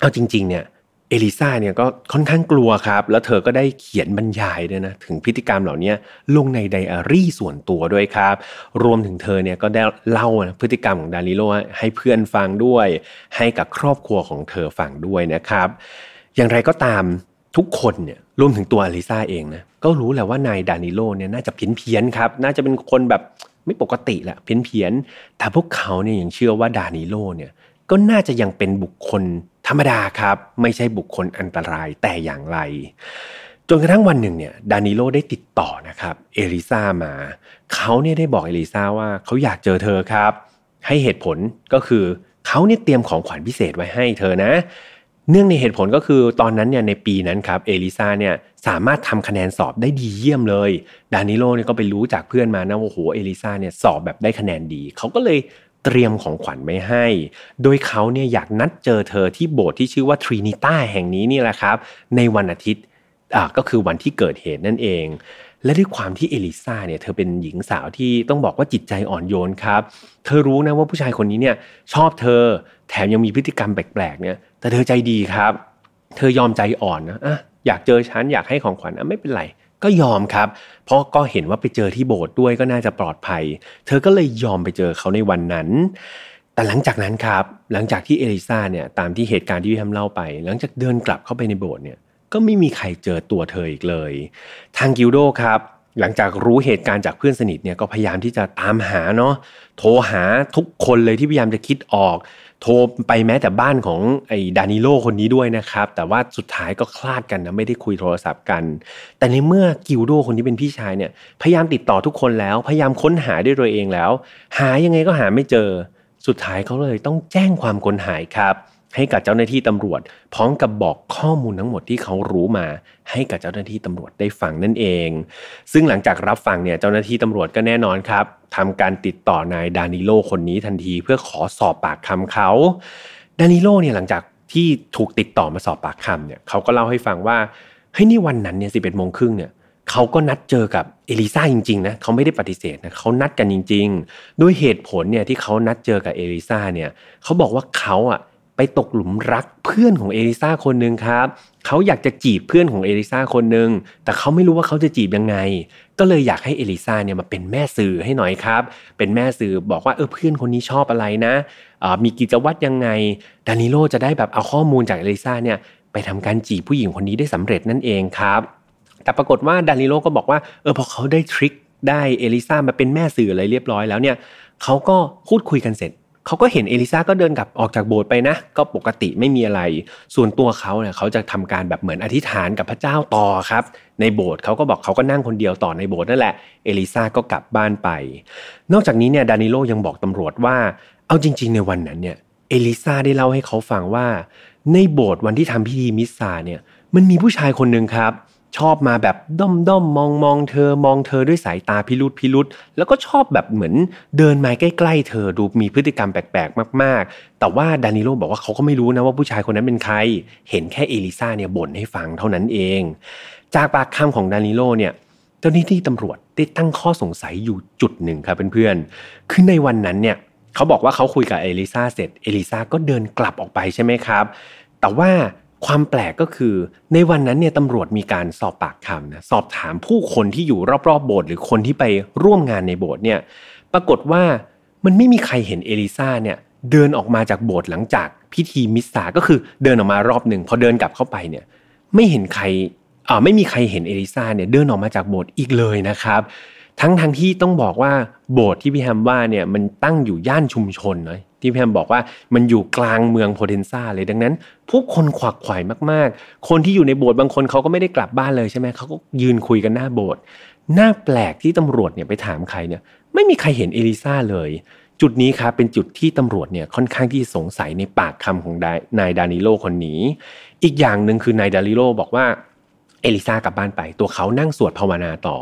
เอาจริง ๆเนี่ย เอลิซาเนี่ยก็ค่อนข้างกลัวครับ แล้วเธอก็ได้เขียนบรรยายด้วยนะ ถึงพฤติกรรมเหล่านี้ลงในไดอารี่ส่วนตัวด้วยครับ รวมถึงเธอเนี่ยก็ได้เล่าพฤติกรรมของดานิโลให้เพื่อนฟังด้วย ให้กับครอบครัวของเธอฟังด้วยนะครับ อย่างไรก็ตามทุกคนเนี่ยรวมถึงตัวเอลิซาเองนะก็รู้แหละว่านายดานิโลเนี่ยน่าจะเพี้ยนเพี้ยนครับ น่าจะเป็นคนแบบไม่ปกติแหละเพี้ยนเพี้ยนแต่พวกเขาเนี่ยยังเชื่อว่าดานิโลเนี่ยก็น่าจะยังเป็นบุคคล ธรรมดาครับ ไม่ใช่บุคคลอันตรายแต่อย่างไร จนกระทั่งวันหนึ่งเนี่ยดานิโลได้ติดต่อนะครับเอลิซามาเขาเนี่ยได้บอกเอลิซาว่าเขาอยากเจอเธอครับ ให้เหตุผลก็คือเขาเนี่ยเตรียมของขวัญพิเศษไว้ให้เธอนะเนื่องในเหตุผลก็คือตอนนั้นเนี่ยในปีนั้นครับเอลิซาเนี่ยสามารถทำคะแนนสอบได้ดีเยี่ยมเลยดานิโลเนี่ยก็ไปรู้จากเพื่อนมานะว่าโอ้โหเอลิซาเนี่ยสอบแบบได้คะแนนดีเขาก็เลย เตรียมของขวัญไว้ให้ โดยเขาเนี่ยอยากนัดเจอเธอที่โบสถ์ที่ชื่อว่าทรินิต้าแห่งนี้นี่แหละครับ ในวันอาทิตย์ก็คือวันที่เกิดเหตุนั่นเอง และด้วยความที่เอลิซาเนี่ยเธอเป็นหญิงสาวที่ต้องบอกว่าจิตใจอ่อนโยนครับ เธอรู้นะว่าผู้ชายคนนี้เนี่ยชอบเธอแถมยังมีพฤติกรรมแปลกๆเนี่ย แต่เธอใจดีครับ เธอยอมใจอ่อนนะอะอยากเจอฉันอยากให้ของขวัญอะไม่เป็นไร ก็ยอมครับ เพราะก็เห็นว่าไปเจอที่โบสถ์ด้วยก็น่าจะปลอดภัย เธอก็เลยยอมไปเจอเขาในวันนั้น แต่หลังจากนั้นครับ หลังจากที่เอลิซาเนี่ยตามที่เหตุการณ์ที่พี่ทำเล่าไป หลังจากเดินกลับเข้าไปในโบสถ์เนี่ยก็ไม่มีใครเจอตัวเธออีกเลย ทางกิลโดครับหลังจากรู้เหตุการณ์จากเพื่อนสนิทเนี่ยก็พยายามที่จะตามหาเนาะโทรหาทุกคนเลยที่พยายามจะคิดออก โทรไปแม้แต่บ้านของไอ้ดานิโลคนนี้ด้วยนะครับ แต่ว่าสุดท้ายก็คลาดกันนะไม่ได้คุยโทรศัพท์กัน แต่ในเมื่อกิลโดคนที่เป็นพี่ชายเนี่ยพยายามติดต่อทุกคนแล้ว พยายามค้นหาด้วยตัวเองแล้ว หายังไงก็หาไม่เจอ สุดท้ายเขาเลยต้องแจ้งความคนหายครับ ให้กับเจ้าหน้าที่ตำรวจ พร้อมกับบอกข้อมูลทั้งหมดที่เขารู้มา ให้กับเจ้าหน้าที่ตำรวจได้ฟังนั่นเอง ซึ่งหลังจากรับฟังเนี่ยเจ้าหน้าที่ตำรวจก็แน่นอนครับทำการติดต่อนายดานิโลคนนี้ทันทีเพื่อขอสอบปากคำเขาดานิโลเนี่ยหลังจากที่ถูกติดต่อมาสอบปากคำเนี่ยเขาก็เล่าให้ฟังว่าเฮ้ยนี่วันนั้นเนี่ยสิบเอ็ดโมงครึ่งเนี่ยเขาก็นัดเจอกับเอลิซาจริงๆนะเขาไม่ได้ปฏิเสธนะเขานัดกันจริง ๆ ด้วยเหตุผลเนี่ยที่เขานัดเจอกับเอลิซาเนี่ยเขาบอกว่าเขาอะ ไปตกหลุมรักเพื่อนของเอลิซาคนหนึ่งครับเขาอยากจะจีบเพื่อนของเอลิซาคนหนึ่งแต่เขาไม่รู้ว่าเขาจะจีบยังไง ก็เลยอยากให้เอลิซาเนี่ยมาเป็นแม่สื่อให้หน่อยครับ เป็นแม่สื่อบอกว่าเออเพื่อนคนนี้ชอบอะไรนะมีกิจวัตรยังไงดานิโลจะได้แบบเอาข้อมูลจากเอลิซาเนี่ยไปทำการจีบผู้หญิงคนนี้ได้สำเร็จนั่นเองครับแต่ปรากฏว่าดานิโลก็บอกว่าเออพอเขาได้ trick ได้เอลิซามาเป็นแม่สื่ออะไรเรียบร้อยแล้วเนี่ยเขาก็พูดคุยกันเสร็จ เขาก็เห็นเอลิซาก็เดินกลับออกจากโบสถ์ไปนะ ก็ปกติไม่มีอะไร ส่วนตัวเขาเนี่ยเขาจะทำการแบบเหมือนอธิษฐานกับพระเจ้าต่อครับ ในโบสถ์เขาก็บอกเขาก็นั่งคนเดียวต่อในโบสถ์นั่นแหละ เอลิซาก็กลับบ้านไป นอกจากนี้เนี่ยดานิโลยังบอกตำรวจว่า เอาจริง ๆ ในวันนั้นเนี่ยเอลิซาได้เล่าให้เขาฟังว่า ในโบสถ์วันที่ทำพิธีมิสซาเนี่ยมันมีผู้ชายคนหนึ่งครับ ชอบมาแบบด้อมด้อมมองมองเธอ มองเธอด้วยสายตาพิรุธพิรุธแล้วก็ชอบแบบเหมือนเดินมาใกล้ๆเธอดูมีพฤติกรรมแปลกๆ มากๆ แต่ว่าดานิโลบอกว่าเขาก็ไม่รู้นะว่าผู้ชายคนนั้นเป็นใคร เห็นแค่เอลิซาเนี่ยบ่นให้ฟังเท่านั้นเอง จากปากคำของดานิโลเนี่ยเจ้าหน้าที่ตำรวจได้ตั้งข้อสงสัยอยู่จุดหนึ่งครับเพื่อนๆคือในวันนั้นเนี่ยเขาบอกว่าเขาคุยกับเอลิซาเสร็จเอลิซาก็เดินกลับออกไปใช่ไหมครับ แต่ว่า ความแปลกก็คือ ในวันนั้นเนี่ยตำรวจมีการสอบปากคำนะสอบถามผู้คนที่อยู่รอบๆโบสถ์หรือคนที่ไปร่วมงานในโบสถ์เนี่ยปรากฏว่ามันไม่มีใครเห็นเอลิซาเนี่ยเดินออกมาจากโบสถ์หลังจากพิธีมิสซาก็คือเดินออกมารอบหนึ่งพอเดินกลับเข้าไปเนี่ยไม่เห็นใครอ่าไม่มีใครเห็นเอลิซาเนี่ยเดินออกมาจากโบสถ์อีกเลยนะครับ ทั้งทั้งที่ต้องบอกว่าโบสถ์ที่พี่แฮมว่าเนี่ยมันตั้งอยู่ย่านชุมชนเนะ ที่พี่แฮมบอกว่ามันอยู่กลางเมืองโพเทนซาเลยดังนั้น ผู้คนขวักไขว่มากๆ คนที่อยู่ในโบสถ์บางคนเขาก็ไม่ได้กลับบ้านเลยใช่ไหมเขาก็ยืนคุยกันหน้าโบสถ์หน้าแปลกที่ตำรวจเนี่ยไปถามใครเนี่ย ไม่มีใครเห็นเอลิซาเลย จุดนี้ครับเป็นจุดที่ตำรวจเนี่ยค่อนข้างที่สงสัยในปากคำของนายดานิโลคนนี้ อีกอย่างหนึ่งคือนายดานิโลบอกว่าเอลิซากลับบ้านไป ตัวเขานั่งสวดภาวนาต่อ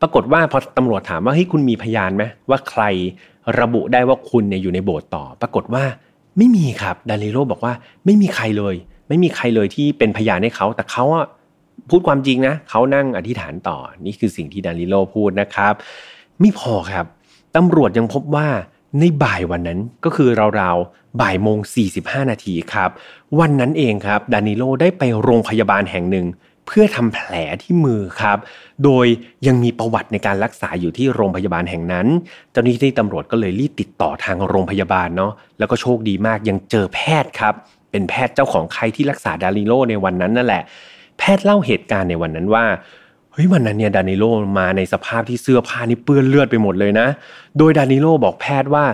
ปรากฏว่าพอตำรวจถามว่าเฮ้ยคุณมีพยานไหมว่าใคร ระบุได้ว่าคุณเนี่ยอยู่ในโบสถ์ต่อ ปรากฏว่าไม่มีครับดานิโลบอกว่าไม่มีใครเลย ไม่มีใครเลยที่เป็นพยานให้เขา แต่เขาอะพูดความจริงนะเขานั่งอธิษฐานต่อ นี่คือสิ่งที่ดานิโลพูดนะครับ ไม่พอครับตำรวจยังพบว่าในบ่ายวันนั้นก็คือราวๆบ่ายโมง45 นาทีครับ วันนั้นเองครับ ดานิโลได้ไปโรงพยาบาลแห่งหนึ่ง เพื่อทำแผลที่มือครับ โดยยังมีประวัติในการรักษาอยู่ที่โรงพยาบาลแห่งนั้น เจ้าหน้าที่ตำรวจก็เลยรีบติดต่อทางโรงพยาบาลเนาะแล้วก็โชคดีมากยังเจอแพทย์ครับ เป็นแพทย์เจ้าของใครที่รักษาดานิโลในวันนั้นนั่นแหละ แพทย์เล่าเหตุการณ์ในวันนั้นว่าเฮ้ยวันนั้นเนี่ยดานิโลมาในสภาพที่เสื้อผ้านี่เปื้อนเลือดไปหมดเลยนะ โดยดานิโลบอกแพทย์ว่า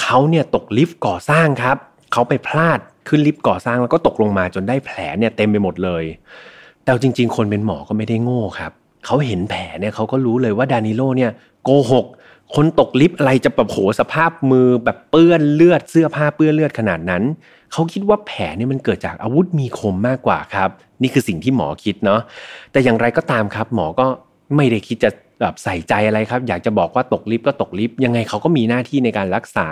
เขาเนี่ยตกลิฟต์ก่อสร้างครับ เขาไปพลาดขึ้นลิฟต์ก่อสร้างแล้วก็ตกลงมาจนได้แผลเนี่ยเต็มไปหมดเลย แต่จริง ๆ คนเป็นหมอก็ไม่ได้โง่ครับเขาเห็นแผลเนี่ยเขาก็รู้เลยว่าดานิโลเนี่ยโกหกคนตกลิฟต์อะไรจะแบบโหสภาพมือแบบเปื้อนเลือดเสื้อผ้าเปื้อนเลือดขนาดนั้น เขาคิดว่าแผลเนี่ยมันเกิดจากอาวุธมีคมมากกว่าครับ นี่คือสิ่งที่หมอคิดเนาะแต่อย่างไรก็ตามครับ หมอก็ไม่ได้คิดจะแบบใส่ใจอะไรครับ อยากจะบอกว่าตกลิฟต์ก็ตกลิฟต์ยังไงเขาก็มีหน้าที่ในการรักษา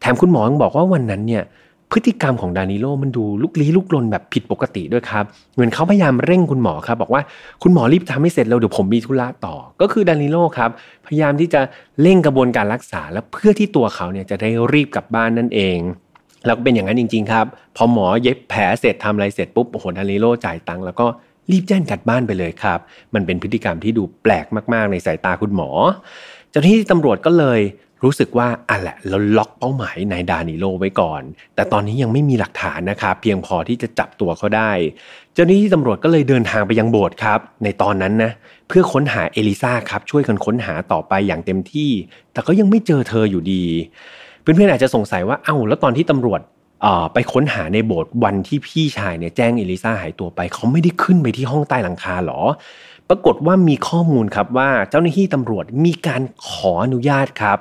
แถมคุณหมอยังบอกว่าวันนั้นเนี่ย พฤติกรรมของดานิโลมันดูลุกลี้ลุกลนแบบผิดปกติด้วยครับ เหมือนเขาพยายามเร่งคุณหมอครับ บอกว่าคุณหมอรีบทำให้เสร็จแล้วเดี๋ยวผมมีธุระต่อ ก็คือดานิโลครับ พยายามที่จะเร่งกระบวนการรักษา และเพื่อที่ตัวเขาเนี่ยจะได้รีบกลับบ้านนั่นเองแล้วก็เป็นอย่างนั้นจริง ๆ ครับ พอหมอเย็บแผลเสร็จทำอะไรเสร็จปุ๊บโอ้โหดานิโลจ่ายตังค์แล้วก็รีบแจ้งกัดบ้านไปเลยครับ มันเป็นพฤติกรรมที่ดูแปลกมาก ๆ ในสายตาคุณหมอ เจ้าหน้าที่ตำรวจก็เลย รู้สึกว่าอะแหละเราล็อกเป้าหมายนายดานิโลไว้ก่อน แต่ตอนนี้ยังไม่มีหลักฐานนะครับเพียงพอที่จะจับตัวเขาได้ เจ้าหน้าที่ตำรวจก็เลยเดินทางไปยังโบสถ์ครับ ในตอนนั้นนะเพื่อค้นหาเอลิซาครับช่วยกันค้นหาต่อไปอย่างเต็มที่ แต่ก็ยังไม่เจอเธออยู่ดี เพื่อนๆอาจจะสงสัยว่าเอ้าแล้วตอนที่ตำรวจไปค้นหาในโบสถ์วันที่พี่ชายเนี่ยแจ้งเอลิซาหายตัวไปเขาไม่ได้ขึ้นไปที่ห้องใต้หลังคาหรอ ปรากฏว่ามีข้อมูลครับว่าเจ้าหน้าที่ตำรวจมีการขออนุญาตครับ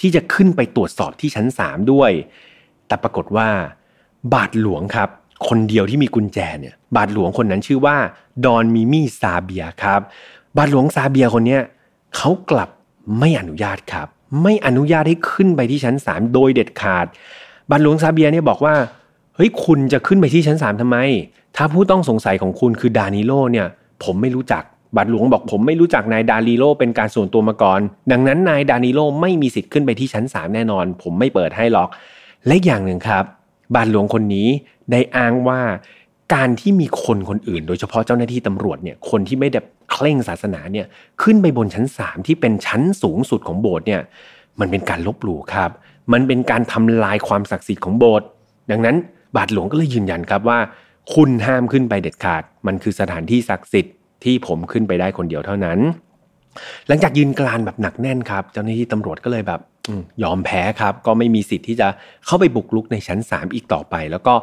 ที่จะขึ้นไปตรวจสอบที่ชั้นสามด้วย แต่ปรากฏว่าบาทหลวงครับ คนเดียวที่มีกุญแจเนี่ย บาทหลวงคนนั้นชื่อว่าดอนมิมี่ซาเบียครับ บาทหลวงซาเบียคนเนี้ยเขากลับไม่อนุญาตครับ ไม่อนุญาตให้ขึ้นไปที่ชั้นสามโดยเด็ดขาด บาทหลวงซาเบียเนี่ยบอกว่าเฮ้ยคุณจะขึ้นไปที่ชั้นสามทำไม ถ้าผู้ต้องสงสัยของคุณคือดานิโลเนี่ย ผมไม่รู้จัก บาทหลวงบอกผมไม่รู้จักนายดานิโลเป็นการส่วนตัวมาก่อน ดังนั้นนายดานิโลไม่มีสิทธิ์ขึ้นไปที่ชั้นสามแน่นอน ผมไม่เปิดให้หรอก และอย่างหนึ่งครับ บาทหลวงคนนี้ได้อ้างว่าการที่มีคนคนอื่น โดยเฉพาะเจ้าหน้าที่ตำรวจเนี่ยคนที่ไม่ได้เคร่งศาสนาเนี่ยขึ้นไปบนชั้นสามที่เป็นชั้นสูงสุดของโบสถ์เนี่ยมันเป็นการลบหลู่ครับ มันเป็นการทำลายความศักดิ์สิทธิ์ของโบสถ์ดังนั้นบาทหลวงก็เลยยืนยันครับว่า คุณห้ามขึ้นไปเด็ดขาด มันคือสถานที่ศักดิ์สิทธิ์ ที่ผมขึ้นไปได้คนเดียวเท่านั้น หลังจากยืนกรานแบบหนักแน่นครับ เจ้าหน้าที่ตำรวจก็เลยแบบยอมแพ้ครับ ก็ไม่มีสิทธิ์ที่จะเข้าไปบุกลุกในชั้น 3 อีกต่อไป แล้วก็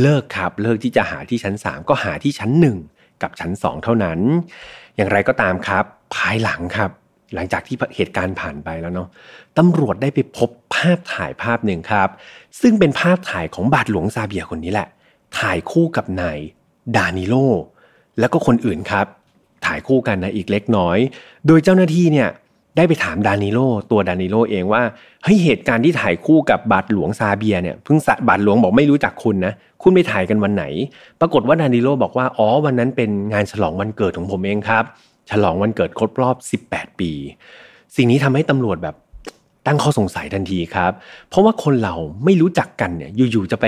เลิกครับเลิกที่จะหาที่ชั้น 3 ก็หาที่ชั้น 1 กับชั้น 2 เท่านั้น อย่างไรก็ตามครับ ภายหลังครับ หลังจากที่เหตุการณ์ผ่านไปแล้วเนาะตำรวจได้ไปพบภาพถ่ายภาพหนึ่งครับ ซึ่งเป็นภาพถ่ายของบาทหลวงซาเบียคนนี้แหละ ถ่ายคู่กับนายดานิโลแล้วก็คนอื่นครับ ถ่ายคู่กันนะอีกเล็กน้อย โดยเจ้าหน้าที่เนี่ยได้ไปถามดานิโลตัวดานิโลเองว่าเฮ้ยเหตุการณ์ที่ถ่ายคู่กับบาทหลวงซาเบียเนี่ยเพิ่งบาทหลวงบอกไม่รู้จักคุณนะคุณไปถ่ายกันวันไหน ปรากฏว่าดานิโลบอกว่าอ๋อวันนั้นเป็นงานฉลองวันเกิดของผมเองครับ ฉลองวันเกิดครบรอบ 18 ปี สิ่งนี้ทำให้ตำรวจแบบตั้งข้อสงสัยทันทีครับ เพราะว่าคนเราไม่รู้จักกันเนี่ยอยู่ๆจะไป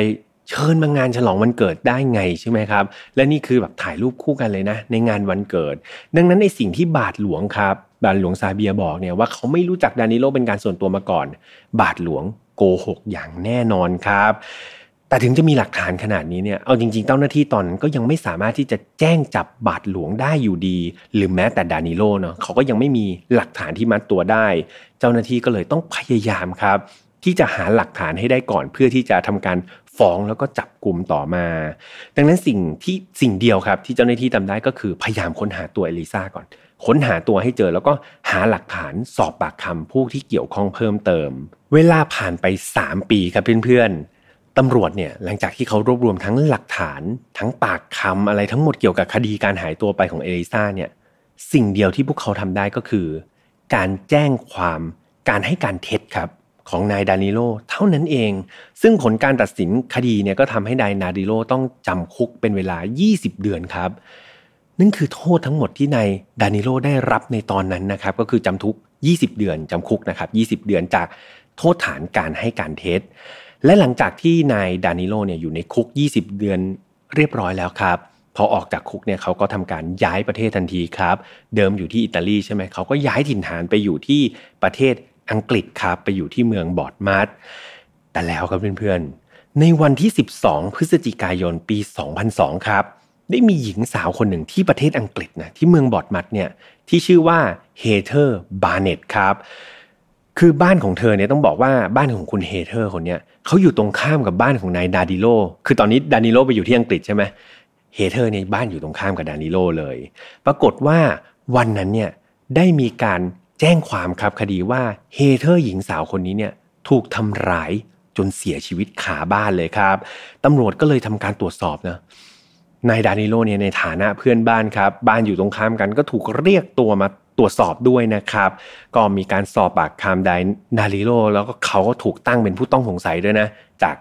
เชิญมางานฉลองวันเกิดได้ไงใช่ไหมครับ และนี่คือแบบถ่ายรูปคู่กันเลยนะ ในงานวันเกิด ดังนั้นในสิ่งที่บาทหลวงครับ บาทหลวงซาเบียบอกเนี่ยว่าเขาไม่รู้จักดานิโลเป็นการส่วนตัวมาก่อน บาทหลวงโกหกอย่างแน่นอนครับแต่ถึงจะมีหลักฐานขนาดนี้เนี่ย เอาจริงๆ เจ้าหน้าที่ตอนนั้นก็ยังไม่สามารถที่จะแจ้งจับบาทหลวงได้อยู่ดี หรือแม้แต่ดานิโลเนาะเขาก็ยังไม่มีหลักฐานที่มัดตัวได้ เจ้าหน้าที่ก็เลยต้องพยายามครับ ที่จะหาหลักฐานให้ได้ก่อนเพื่อที่จะทำการ ฟ้องแล้วก็จับกลุ่มต่อมา ดังนั้นสิ่งที่สิ่งเดียวครับ ที่เจ้าหน้าที่ทำได้ก็คือพยายามค้นหาตัวเอลิซาก่อน ค้นหาตัวให้เจอแล้วก็หาหลักฐานสอบปากคำผู้ที่เกี่ยวข้องเพิ่มเติม เวลาผ่านไป 3 ปีครับเพื่อนๆตำรวจเนี่ยหลังจากที่เขารวบรวมทั้งหลักฐานทั้งปากคำอะไรทั้งหมดเกี่ยวกับคดีการหายตัวไปของเอลิซาเนี่ยสิ่งเดียวที่พวกเขาทำได้ก็คือ การแจ้งความการให้การเท็จครับ ของนายดานิโลเท่านั้นเอง ซึ่งผลการตัดสินคดีเนี่ยก็ทำให้นายนาดิโลต้องจำคุกเป็นเวลา 20 เดือนครับนั่นคือโทษทั้งหมดที่นายดานิโลได้รับในตอนนั้นนะครับ ก็คือจำคุก 20 เดือนจำคุกนะครับ 20 เดือนจากโทษฐานการให้การเท็จ และหลังจากที่นายดานิโลเนี่ยอยู่ในคุก 20 เดือนเรียบร้อยแล้วครับพอออกจากคุกเนี่ยเขาก็ทำการย้ายประเทศทันทีครับ เดิมอยู่ที่อิตาลีใช่ไหมเขาก็ย้ายถิ่นฐานไปอยู่ที่ประเทศ อังกฤษครับไปอยู่ที่เมืองบอร์นมัธแต่แล้วครับเพื่อนๆ ในวันที่ 12 พฤศจิกายนปี 2002 ครับ ได้มีหญิงสาวคนหนึ่งที่ประเทศอังกฤษนะที่เมืองบอร์นมัธเนี่ยที่ชื่อว่าเฮเธอร์บาร์เน็ตครับ คือบ้านของเธอเนี่ยต้องบอกว่าบ้านของคุณเฮเธอร์คนเนี้ยเขาอยู่ตรงข้ามกับบ้านของนายดานิโล คือตอนนี้ดานิโลไปอยู่ที่อังกฤษใช่ไหมเฮเธอร์เนี่ยบ้านอยู่ตรงข้ามกับดานิโลเลย ปรากฏว่าวันนั้นเนี่ยได้มีการ แจ้งความครับคดีว่าเฮเธอร์หญิงสาวคนนี้เนี่ยถูกทำร้ายจนเสียชีวิตขาบ้านเลยครับตำรวจก็เลยทำการตรวจสอบนะนายดานิโลเนี่ยในฐานะเพื่อนบ้านครับ บ้านอยู่ตรงข้ามกันก็ถูกเรียกตัวมาตรวจสอบด้วยนะครับ ก็มีการสอบปากคำไดนาริโลแล้วก็เขาก็ถูกตั้งเป็นผู้ต้องสงสัยด้วยนะ จาก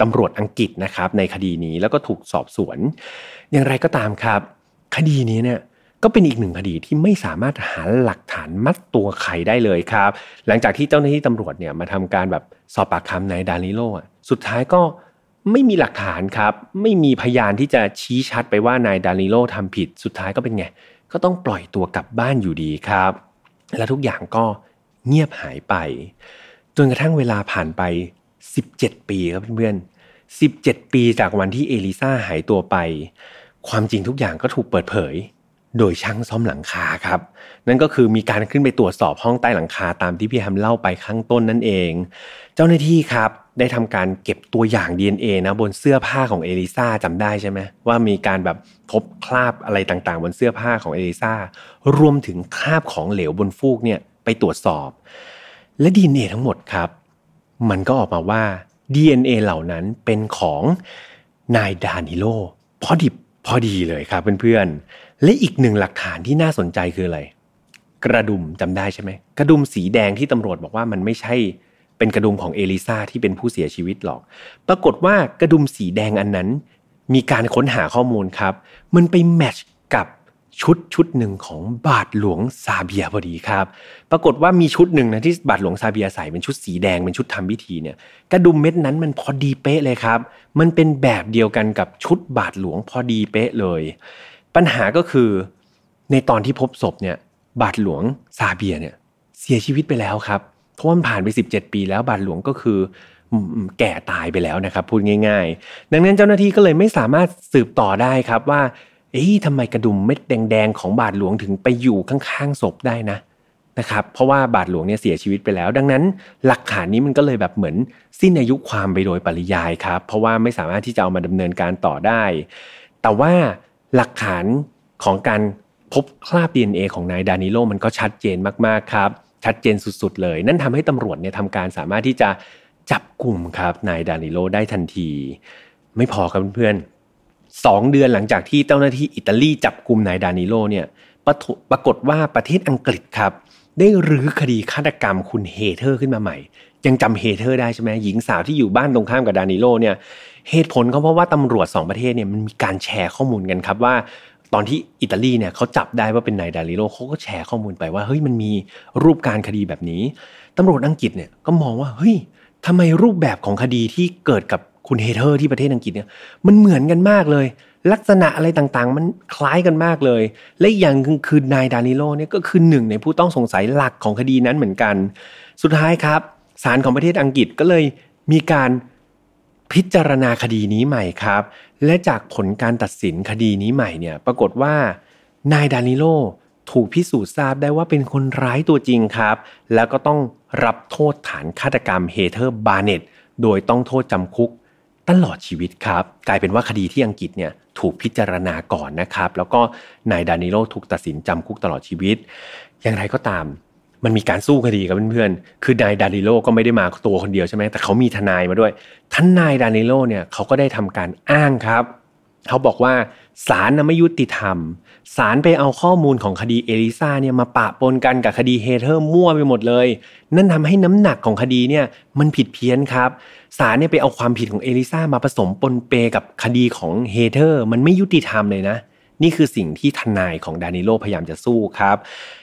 ตำรวจอังกฤษนะครับในคดีนี้แล้วก็ถูกสอบสวน อย่างไรก็ตามครับ คดีนี้เนี่ย ก็เป็นอีกหนึ่งคดีที่ไม่สามารถหาหลักฐานมัดตัวใครได้เลยครับ หลังจากที่เจ้าหน้าที่ตำรวจเนี่ยมาทำการแบบสอบปากคำนายดานิโลสุดท้ายก็ไม่มีหลักฐานครับ ไม่มีพยานที่จะชี้ชัดไปว่านายดานิโลทำผิดสุดท้ายก็เป็นไง ก็ต้องปล่อยตัวกลับบ้านอยู่ดีครับ และทุกอย่างก็เงียบหายไป จนกระทั่งเวลาผ่านไป 17 ปีครับเพื่อนๆ17 ปีจากวันที่เอลิซาหายตัวไป ความจริงทุกอย่างก็ถูกเปิดเผย โดยช่างซ่อมหลังคาครับ นั่นก็คือมีการขึ้นไปตรวจสอบห้องใต้หลังคาตามที่พี่แฮมเล่าไปข้างต้นนั่นเอง เจ้าหน้าที่ครับได้ทำการเก็บตัวอย่าง DNA นะบนเสื้อผ้าของเอลิซาจำได้ใช่ไหมว่ามีการแบบพบคราบอะไรต่างๆ บนเสื้อผ้าของเอลิซารวมถึงคราบของเหลวบนฟูกเนี่ยไปตรวจสอบ และ DNA ทั้งหมดครับ มันก็ออกมาว่า DNA เหล่านั้นเป็นของนายดานิโลพอดิบพอดีเลยครับเพื่อนๆ และอีกหนึ่งหลักฐานที่น่าสนใจคืออะไร กระดุมจำได้ใช่ไหมกระดุมสีแดงที่ตำรวจบอกว่ามันไม่ใช่เป็นกระดุมของเอลิซาที่เป็นผู้เสียชีวิตหรอก ปรากฏว่ากระดุมสีแดงอันนั้น มีการค้นหาข้อมูลครับ มันไปแมทช์กับชุดชุดหนึ่งของบาทหลวงซาเบียพอดีครับ ปรากฏว่ามีชุดหนึ่งนะที่บาทหลวงซาเบียใส่เป็นชุดสีแดงเป็นชุดทำพิธีเนี่ย กระดุมเม็ดนั้นมันพอดีเป๊ะเลยครับ มันเป็นแบบเดียวกันกับชุดบาทหลวงพอดีเป๊ะเลย ปัญหาก็คือในตอนที่พบศพเนี่ยบาทหลวงซาเบียเนี่ยเสียชีวิตไปแล้วครับ เพราะมันผ่านไป 17 ปีแล้วบาทหลวงก็คือแก่ตายไปแล้วนะครับ พูดง่าย ๆ ดังนั้นเจ้าหน้าที่ก็เลยไม่สามารถสืบต่อได้ครับว่า เอ๊ะทำไมกระดุมเม็ดแดงๆของบาทหลวงถึงไปอยู่ข้างๆศพได้นะนะครับ เพราะว่าบาทหลวงเนี่ยเสียชีวิตไปแล้ว ดังนั้นหลักฐานนี้มันก็เลยแบบเหมือนสิ้นอายุความไปโดยปริยายครับ เพราะว่าไม่สามารถที่จะเอามาดำเนินการต่อได้ แต่ว่า หลักฐานของการพบคราบ DNA ของนายดานิโลมันก็ชัดเจนมากๆครับชัดเจนสุดๆเลย นั่นทำให้ตำรวจเนี่ยทำการสามารถที่จะจับกลุ่มครับนายดานิโลได้ทันที ไม่พอครับเพื่อนสองเดือนหลังจากที่เจ้าหน้าที่อิตาลีจับกลุ่มนายดานิโลเนี่ยปรากฏว่าประเทศอังกฤษครับ ได้รื้อคดีฆาตกรรมคุณเฮเธอร์ขึ้นมาใหม่ ยังจำเฮเธอร์ได้ใช่ไหมหญิงสาวที่อยู่บ้านตรงข้ามกับดานิโลเนี่ย เหตุผลเขาเพราะว่าตำรวจ 2 ประเทศเนี่ยมันมีการแชร์ข้อมูลกันครับว่าตอนที่อิตาลีเนี่ยเขาจับได้ว่าเป็นนายดานิโลเขาก็แชร์ข้อมูลไปว่าเฮ้ยมันมีรูปการคดีแบบนี้ตำรวจอังกฤษเนี่ยก็มองว่าเฮ้ยทำไมรูปแบบของคดีที่เกิดกับคุณเฮเธอร์ที่ประเทศอังกฤษเนี่ยมันเหมือนกันมากเลย ลักษณะอะไรต่างๆ มันคล้ายกันมากเลย และอย่างคือนายดานิโลเนี่ยก็คือหนึ่งในผู้ต้องสงสัยหลักของคดีนั้นเหมือนกัน สุดท้ายครับศาลของประเทศอังกฤษก็เลยมีการ พิจารณาคดีนี้ใหม่ครับ และจากผลการตัดสินคดีนี้ใหม่เนี่ยปรากฏว่านายดานิโลถูกพิสูจน์ทราบได้ว่าเป็นคนร้ายตัวจริงครับ แล้วก็ต้องรับโทษฐานฆาตกรรมเฮเธอร์บาร์เนตโดยต้องโทษจำคุกตลอดชีวิตครับ กลายเป็นว่าคดีที่อังกฤษเนี่ยถูกพิจารณาก่อนนะครับ แล้วก็นายดานิโลถูกตัดสินจำคุกตลอดชีวิต อย่างไรก็ตาม มันมีการสู้คดีครับเพื่อนๆ คือนายดานิโลก็ไม่ได้มาตัวคนเดียวใช่ไหมแต่เขามีทนายมาด้วยท่านนายดานิโลเนี่ยเขาก็ได้ทำการอ้างครับ เขาบอกว่าศาลไม่ยุติธรรมศาลไปเอาข้อมูลของคดีเอลิซาเนี่ยมาปะปนกันกับคดีเฮเธอร์มั่วไปหมดเลย นั่นทำให้น้ำหนักของคดีเนี่ยมันผิดเพี้ยนครับศาลเนี่ยไปเอาความผิดของเอลิซามาผสมปนเปกับคดีของเฮเธอร์มันไม่ยุติธรรมเลยนะ นี่คือสิ่งที่ทนายของดานิโลพยายามจะสู้ครับ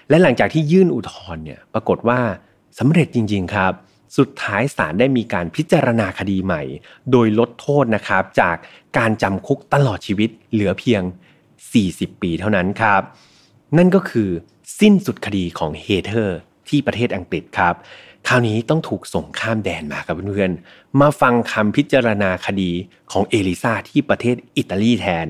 และหลังจากที่ยื่นอุทธรณ์เนี่ยปรากฏว่าสำเร็จจริง ๆ ครับ สุดท้ายศาลได้มีการพิจารณาคดีใหม่ โดยลดโทษนะครับ จากการจำคุกตลอดชีวิตเหลือเพียง 40 ปีเท่านั้นครับ นั่นก็คือสิ้นสุดคดีของเฮเธอร์ที่ประเทศอังกฤษครับ คราวนี้ต้องถูกส่งข้ามแดนมาครับเพื่อนๆ มาฟังคำพิจารณาคดีของเอลิซาที่ประเทศอิตาลีแทน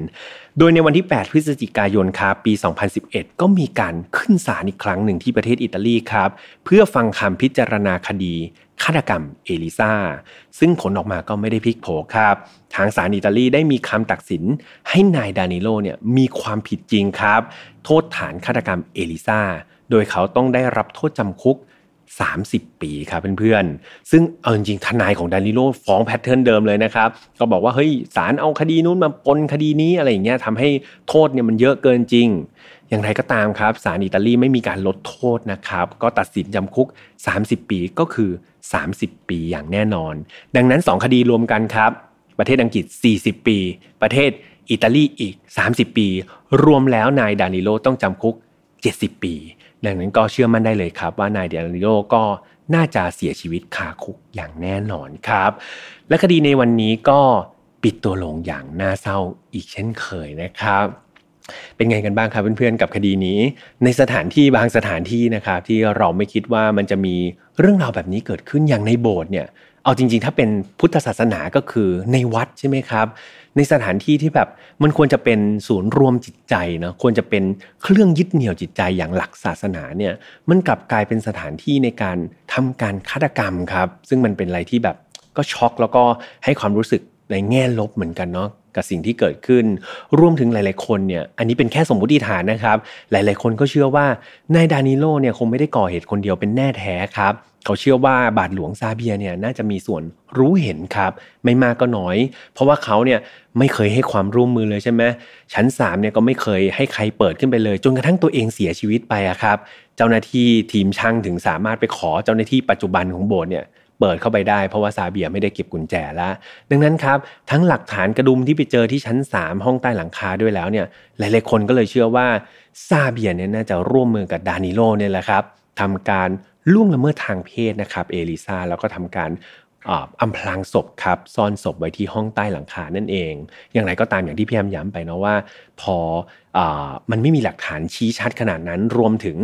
โดยในวันที่ 8 พฤศจิกายนครับปี 2011 ก็มีการขึ้นศาลอีกครั้งหนึ่งที่ประเทศอิตาลีครับ เพื่อฟังคำพิจารณาคดีฆาตกรรมเอลิซาซึ่งผลออกมาก็ไม่ได้พลิกโผครับ ทางศาลอิตาลีได้มีคำตัดสินให้นายดานิโลเนี่ยมีความผิดจริงครับ โทษฐานฆาตกรรมเอลิซาโดยเขาต้องได้รับโทษจำคุก 30 ปีครับเพื่อนๆ ซึ่งเอาจริงๆทนายของดานิโลฟ้อง pattern เดิมเลยนะครับ ก็บอกว่าเฮ้ยศาลเอาคดีนู้นมาปนคดีนี้อะไรอย่างเงี้ยทำให้โทษเนี่ยมันเยอะเกินจริง อย่างไรก็ตามครับศาลอิตาลีไม่มีการลดโทษนะครับ ก็ตัดสินจำคุก 30 ปีก็คือ 30 ปีอย่างแน่นอน ดังนั้น 2 คดีรวมกันครับ ประเทศอังกฤษ 40 ปี ประเทศอิตาลีอีก 30 ปี รวมแล้วนายดานิโลต้องจำคุก 70 ปี ดังนั้นก็เชื่อมั่นได้เลยครับว่านายเดลิโลก็น่าจะเสียชีวิตคาคุกอย่างแน่นอนครับ และคดีในวันนี้ก็ปิดตัวลงอย่างน่าเศร้าอีกเช่นเคยนะครับ เป็นไงกันบ้างครับเพื่อนๆกับคดีนี้ ในสถานที่บางสถานที่นะครับที่เราไม่คิดว่ามันจะมีเรื่องราวแบบนี้เกิดขึ้นอย่างในโบสถ์เนี่ยเอาจริงๆ ถ้าเป็นพุทธศาสนาก็คือในวัดใช่ไหมครับ ในสถานที่ที่แบบมันควรจะเป็นศูนย์รวมจิตใจนะควรจะเป็นเครื่องยึดเหนี่ยวจิตใจอย่างหลักศาสนาเนี่ยมันกลับกลายเป็นสถานที่ในการทำการฆาตกรรมครับ ซึ่งมันเป็นอะไรที่แบบก็ช็อกแล้วก็ให้ความรู้สึกในแง่ลบเหมือนกันเนาะกับสิ่งที่เกิดขึ้น รวมถึงหลาย ๆ คนเนี่ย อันนี้เป็นแค่สมมติฐานนะครับ หลาย ๆ คนก็เชื่อว่านายดานิโลเนี่ยคงไม่ได้ก่อเหตุคนเดียวเป็นแน่แท้ครับ เขาเชื่อว่าบาทหลวงซาเบียเนี่ยน่าจะมีส่วนรู้เห็นครับ ไม่มากก็น้อย เพราะว่าเขาเนี่ยไม่เคยให้ความร่วมมือเลยใช่ไหมชั้น3เนี่ยก็ไม่เคยให้ใครเปิดขึ้นไปเลย จนกระทั่งตัวเองเสียชีวิตไปอะครับ เจ้าหน้าที่ทีมช่างถึงสามารถไปขอเจ้าหน้าที่ปัจจุบันของโบสถ์เนี่ยเปิดเข้าไปได้เพราะว่าซาเบียไม่ได้เก็บกุญแจแล้ว ดังนั้นครับทั้งหลักฐานกระดุมที่ไปเจอที่ชั้น 3 ห้องใต้หลังคาด้วยแล้วเนี่ยหลายๆคนก็เลยเชื่อว่าซาเบียเนี่ยน่าจะร่วมมือกับดานิโลเนี่ยแหละครับทำการ ล่วงละเมิดทางเพศนะครับเอลิซาแล้วก็ทำการอำพรางศพครับซ่อนศพไว้ที่ห้องใต้หลังคานั่นเอง อย่างไรก็ตามอย่างที่พี่แอมย้ำไปนะว่า พออมันไม่มีหลักฐานชี้ชัดขนาดนั้น รวมถึง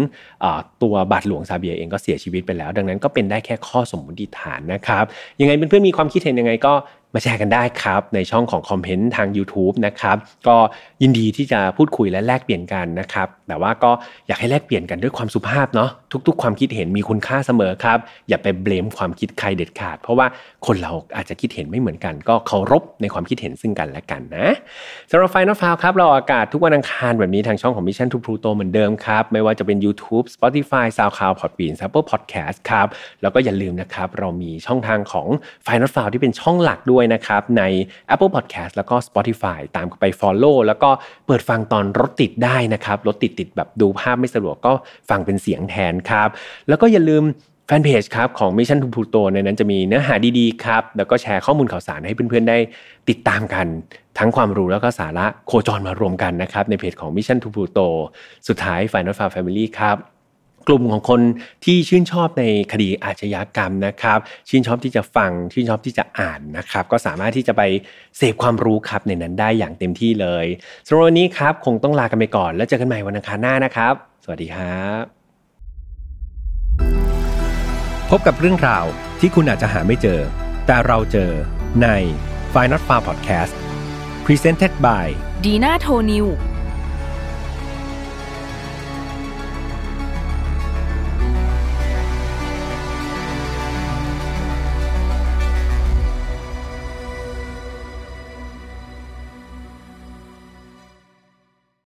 ตัวบาทหลวงซาเบียเองก็เสียชีวิตไปแล้ว ดังนั้นก็เป็นได้แค่ข้อสมมติฐานนะครับ ยังไงเพื่อนๆมีความคิดเห็นยังไงก็มาแชร์กันได้ครับ ในช่องของคอมเมนต์ทาง YouTube นะครับ ก็ยินดีที่จะพูดคุยและแลกเปลี่ยนกันนะครับ แต่ว่าก็อยากให้แลกเปลี่ยนกันด้วยความสุภาพเนาะ ทุกๆ ความคิดเห็นมีคุณค่าเสมอครับ อย่าไปเบลมความคิดใครเด็ดขาด เพราะว่าคนเราอาจจะคิดเห็นไม่เหมือนกัน ก็เคารพในความคิดเห็นซึ่งกันและกันนะสำหรับไฟนอลฟาวครับเราอากาศทุกวันอังคารแบบนี้ทางช่องของ Mission to Pluto เหมือนเดิมครับไม่ว่าจะเป็น YouTube Spotify SoundCloud Podbean Apple Podcast ครับแล้วก็อย่าลืมนะครับเรามีช่องทางของ Final f i l ที่เป็นช่องหลักด้วยนะครับใน Apple Podcast แล้วก็ Spotify ตามไป Follow แล้วก็เปิดฟังตอนรถติดได้นะครับรถติดติดแบบดูภาพไม่สะดวกก็ฟังเป็นเสียงแทนครับ แล้วก็อย่าลืมแฟนเพจครับของ Mission to Pluto ในนั้นจะมีเนื้อหาดีๆครับ แล้วก็แชร์ข้อมูลข่าวสารให้เพื่อนๆได้ติดตามกัน ทั้งความรู้แล้วก็สาระโคจรมารวมกันนะครับ ในเพจของ Mission to Pluto สุดท้าย Final Far Family ครับกลุ่มของคนที่ชื่นชอบในคดีอาชญากรรมนะครับ ชื่นชอบที่จะฟัง ชื่นชอบที่จะอ่านนะครับ ก็สามารถที่จะไปเสพความรู้ครับในนั้นได้อย่างเต็มที่เลยสำหรับวันนี้ครับ คงต้องลากันไปก่อน แล้วเจอกันใหม่วันอังคารหน้านะครับ สวัสดีครับ พบกับเรื่องราวที่คุณอาจจะหาไม่เจอ แต่เราเจอใน f i n a l f a r Podcast Presented by Dina Toniu